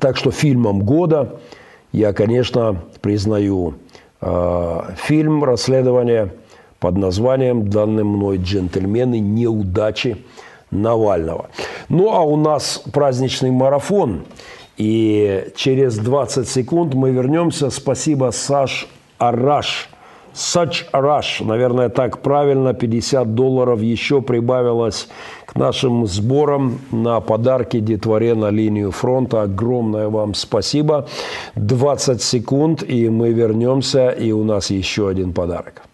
Так что фильмом года я, конечно, признаю э, фильм расследования под названием «Данные мной джентльмены. Неудачи Навального». Ну, а у нас праздничный марафон. И через 20 секунд мы вернемся. Спасибо, Саш Араш. Such Rush, наверное, так правильно, 50 долларов еще прибавилось к нашим сборам на подарки детворе на линию фронта. Огромное вам спасибо. 20 секунд, и мы вернемся, и у нас еще один подарок.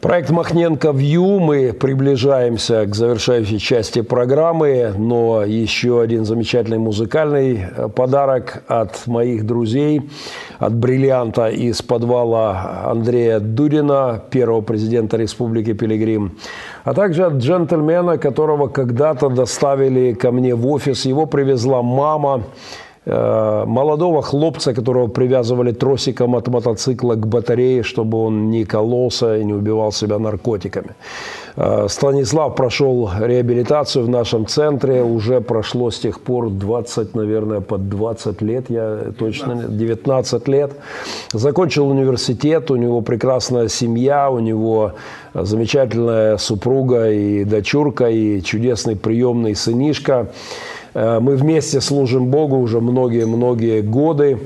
Проект Махненко Вью. Мы приближаемся к завершающей части программы, но еще один замечательный музыкальный э, подарок от моих друзей, от бриллианта из подвала Андрея Дудина, первого президента Республики Пилигрим, а также от джентльмена, которого когда-то доставили ко мне в офис. Его привезла мама молодого хлопца, которого привязывали тросиком от мотоцикла к батарее, чтобы он не кололся и не убивал себя наркотиками. Э, Станислав прошел реабилитацию в нашем центре, уже прошло с тех пор 20, наверное, под 20 лет, я точно 19 лет. Закончил университет, у него прекрасная семья, у него замечательная супруга и дочурка, и чудесный приемный сынишка. Э, мы вместе служим Богу уже многие-многие годы.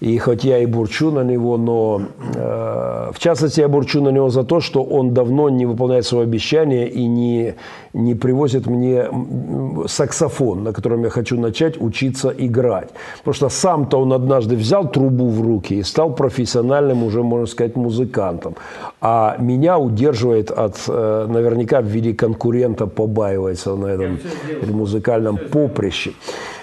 И хоть я и бурчу на него, но э, в частности я бурчу на него за то, что он давно не выполняет свое обещание и не, не привозит мне саксофон, на котором я хочу начать учиться играть. Потому что сам-то он однажды взял трубу в руки и стал профессиональным уже, можно сказать, музыкантом. А меня удерживает от, э, наверняка в виде конкурента, побаивается на этом музыкальном поприще.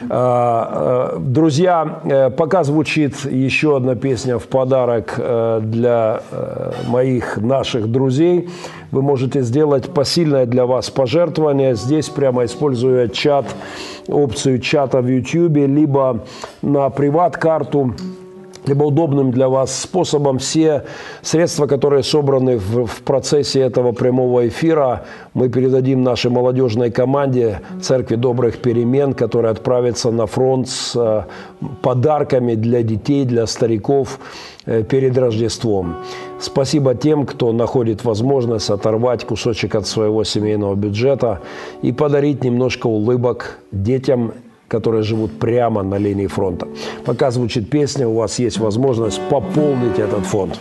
А, э, друзья, э, пока звучит еще одна песня в подарок для моих, наших друзей, вы можете сделать посильное для вас пожертвование. Здесь прямо используя чат, опцию чата в YouTube, либо на приват-карту либо удобным для вас способом. Все средства, которые собраны в, в процессе этого прямого эфира, мы передадим нашей молодежной команде Церкви Добрых Перемен, которая отправится на фронт с э, подарками для детей, для стариков перед Рождеством. Спасибо тем, кто находит возможность оторвать кусочек от своего семейного бюджета и подарить немножко улыбок детям которые живут прямо на линии фронта. Пока звучит песня, у вас есть возможность пополнить этот фонд.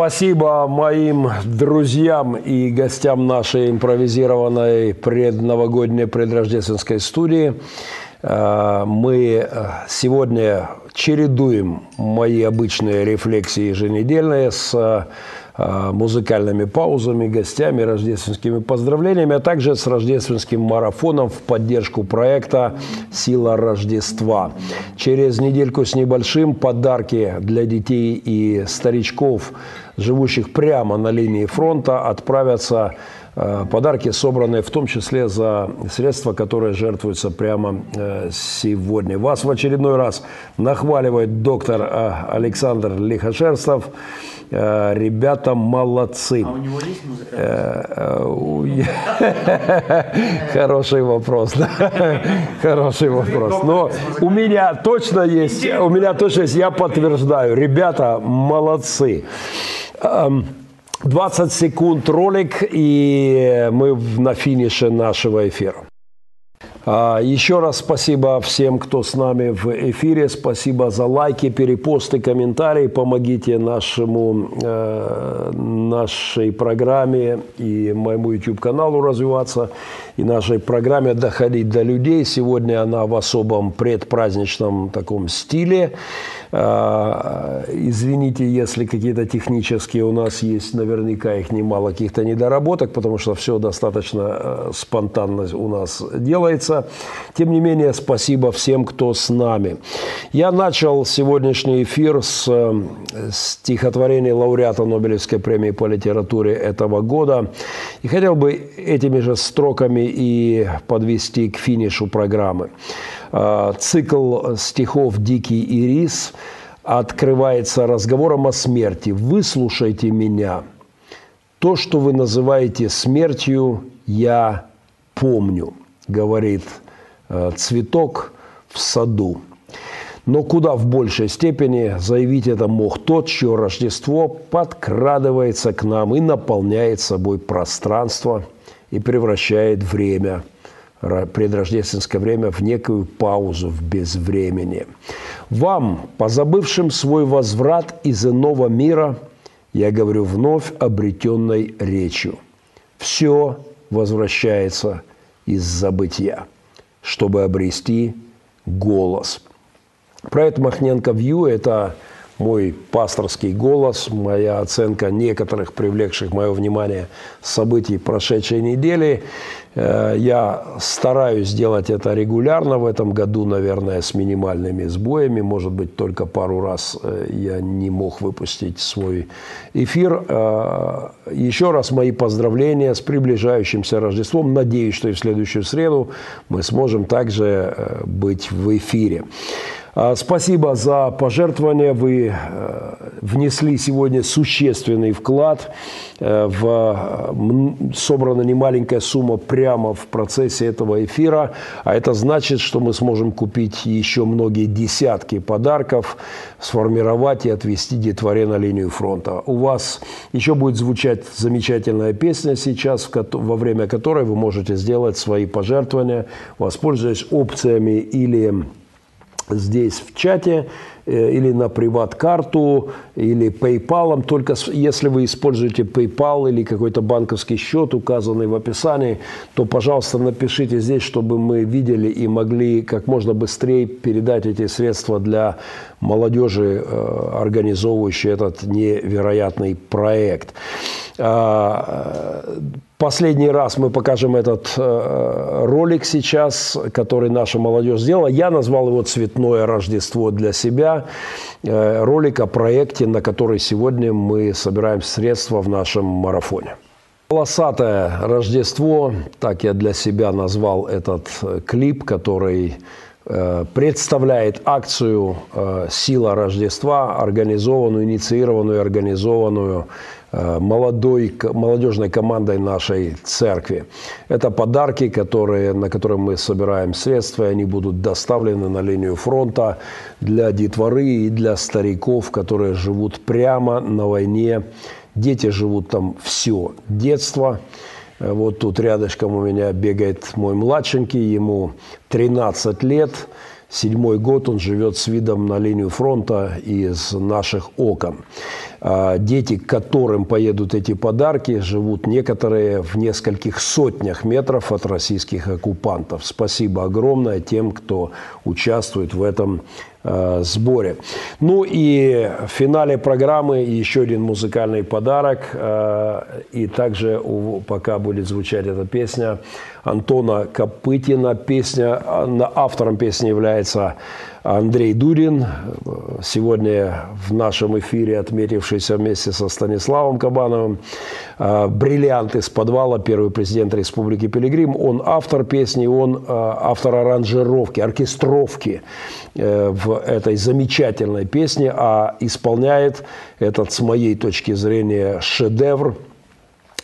Спасибо моим друзьям и гостям нашей импровизированной предновогодней предрождественской студии. А, мы сегодня чередуем мои обычные рефлексии еженедельные с а, музыкальными паузами, гостями, рождественскими поздравлениями, а также с рождественским марафоном в поддержку проекта «Сила Рождества». Через недельку с небольшим подарки для детей и старичков, живущих прямо на линии фронта, отправятся Подарки собраны в том числе за средства, которые жертвуются прямо э, сегодня. Вас в очередной раз нахваливает доктор а, Александр Лихошерстов. Э, ребята молодцы. А у него есть музыка? Хороший вопрос. Хороший вопрос. Но у меня точно есть, у меня точно есть, я подтверждаю, ребята молодцы. 20 секунд ролик, и мы на финише нашего эфира. А, еще раз спасибо всем, кто с нами в эфире. Спасибо за лайки, перепосты, комментарии. Помогите нашему, э, нашей программе и моему YouTube-каналу развиваться, и нашей программе доходить до людей. Сегодня она в особом предпраздничном таком стиле. А, извините, если какие-то технические у нас есть, наверняка их немало, каких-то недоработок, потому что все достаточно э, спонтанно у нас делается. Тем не менее, спасибо всем, кто с нами. Я начал сегодняшний эфир с э, стихотворения лауреата Нобелевской премии по литературе этого года. И хотел бы этими же строками и подвести к финишу программы. Э, цикл стихов «Дикий ирис» открывается разговором о смерти. «Выслушайте меня. То, что вы называете смертью, я помню», говорит э, цветок в саду. Но куда в большей степени заявить это мог тот, чье Рождество подкрадывается к нам и наполняет собой пространство и превращает время – предрождественское время в некую паузу в безвремени. Вам, позабывшим свой возврат из иного мира, я говорю вновь обретенной речью. Все возвращается из забытия, чтобы обрести голос. Проект Махненко Вью – это мой пасторский голос, моя оценка некоторых привлекших мое внимание событий прошедшей недели. Э, я стараюсь делать это регулярно в этом году, наверное, с минимальными сбоями. Может быть, только пару раз э, я не мог выпустить свой эфир. Э, еще раз мои поздравления с приближающимся Рождеством. Надеюсь, что и в следующую среду мы сможем также быть в эфире. Спасибо за пожертвования. Вы внесли сегодня существенный вклад. В, собрана немаленькая сумма прямо в процессе этого эфира. А это значит, что мы сможем купить еще многие десятки подарков, сформировать и отвести детворе на линию фронта. У вас еще будет звучать замечательная песня сейчас, во время которой вы можете сделать свои пожертвования, воспользуясь опциями или здесь в чате или на приват-карту, или PayPal. Только если вы используете PayPal или какой-то банковский счет, указанный в описании, то, пожалуйста, напишите здесь, чтобы мы видели и могли как можно быстрее передать эти средства для молодежи, э, организовывающей этот невероятный проект. А, Последний раз мы покажем этот э, ролик сейчас, который наша молодежь сделала. Я назвал его «Цветное Рождество для себя». Э, ролик о проекте, на который сегодня мы собираем средства в нашем марафоне. Полосатое Рождество, так я для себя назвал этот э, клип, который представляет акцию «Сила Рождества», организованную, инициированную, организованную молодой, молодежной командой нашей церкви. Это подарки, которые, на которые мы собираем средства, и они будут доставлены на линию фронта для детворы и для стариков, которые живут прямо на войне. Дети живут там все детство. Э, вот тут рядышком у меня бегает мой младшенький, ему 13 лет. Седьмой год он живет с видом на линию фронта из наших окон. А дети, к которым поедут эти подарки, живут некоторые в нескольких сотнях метров от российских оккупантов. Спасибо огромное тем, кто участвует в этом э, сборе. Ну и в финале программы еще один музыкальный подарок. Э, и также пока будет звучать эта песня Антона Копытина. Песня, автором песни является Андрей Дурин, сегодня в нашем эфире отметившийся вместе со Станиславом Кабановым. А, «Бриллиант из подвала», первый президент Республики Пилигрим. Он автор песни, он а, автор аранжировки, оркестровки э, в этой замечательной песне, а исполняет этот, с моей точки зрения, шедевр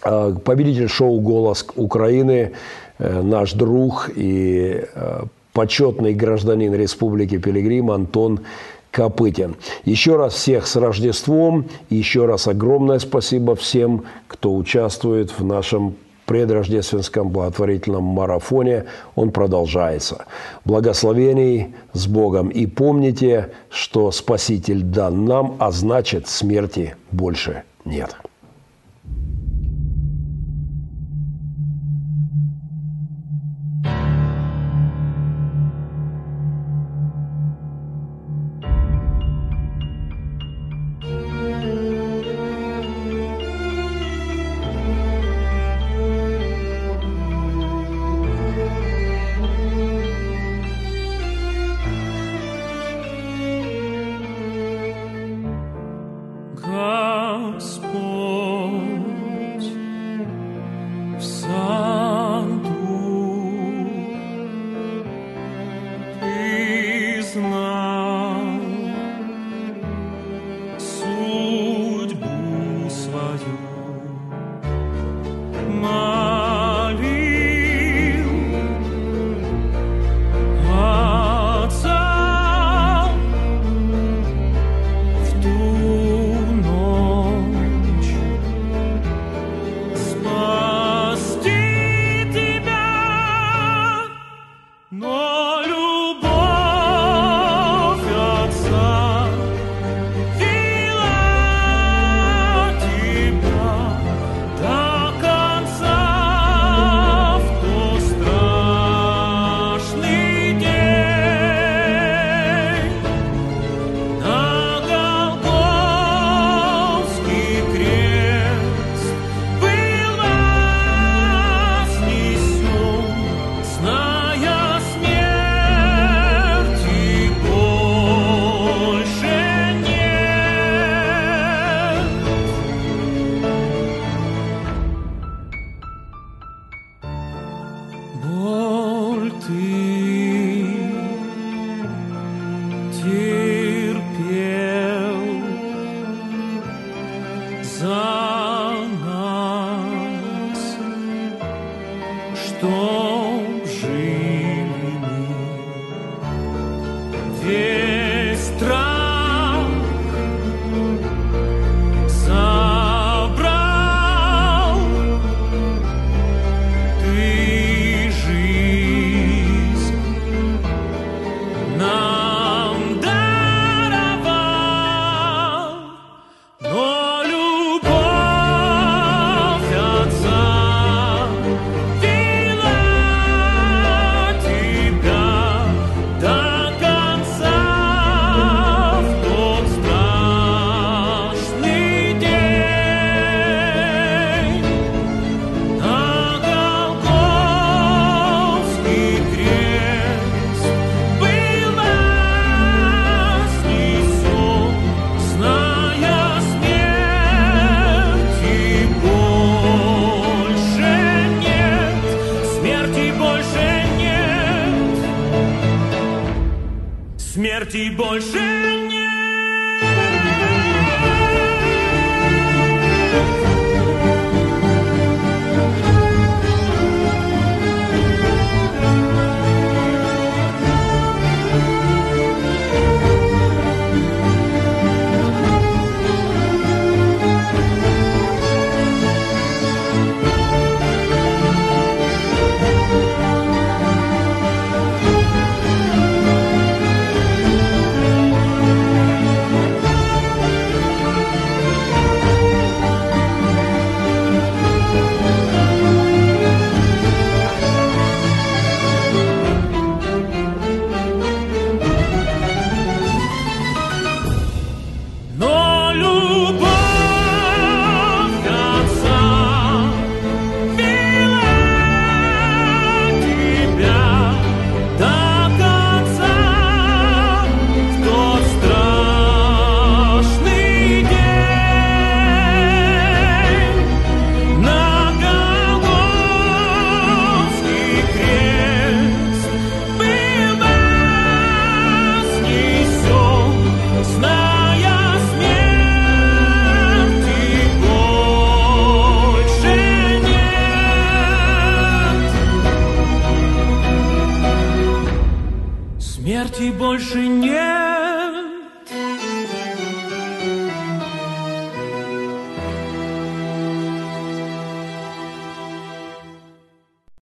а, победитель шоу «Голос Украины», э, наш друг и э, почетный гражданин Республики Пилигрим Антон Копытин. Еще раз всех с Рождеством. Еще раз огромное спасибо всем, кто участвует в нашем предрождественском благотворительном марафоне. Он продолжается. Благословений с Богом. И помните, что Спаситель дан нам, а значит смерти больше нет.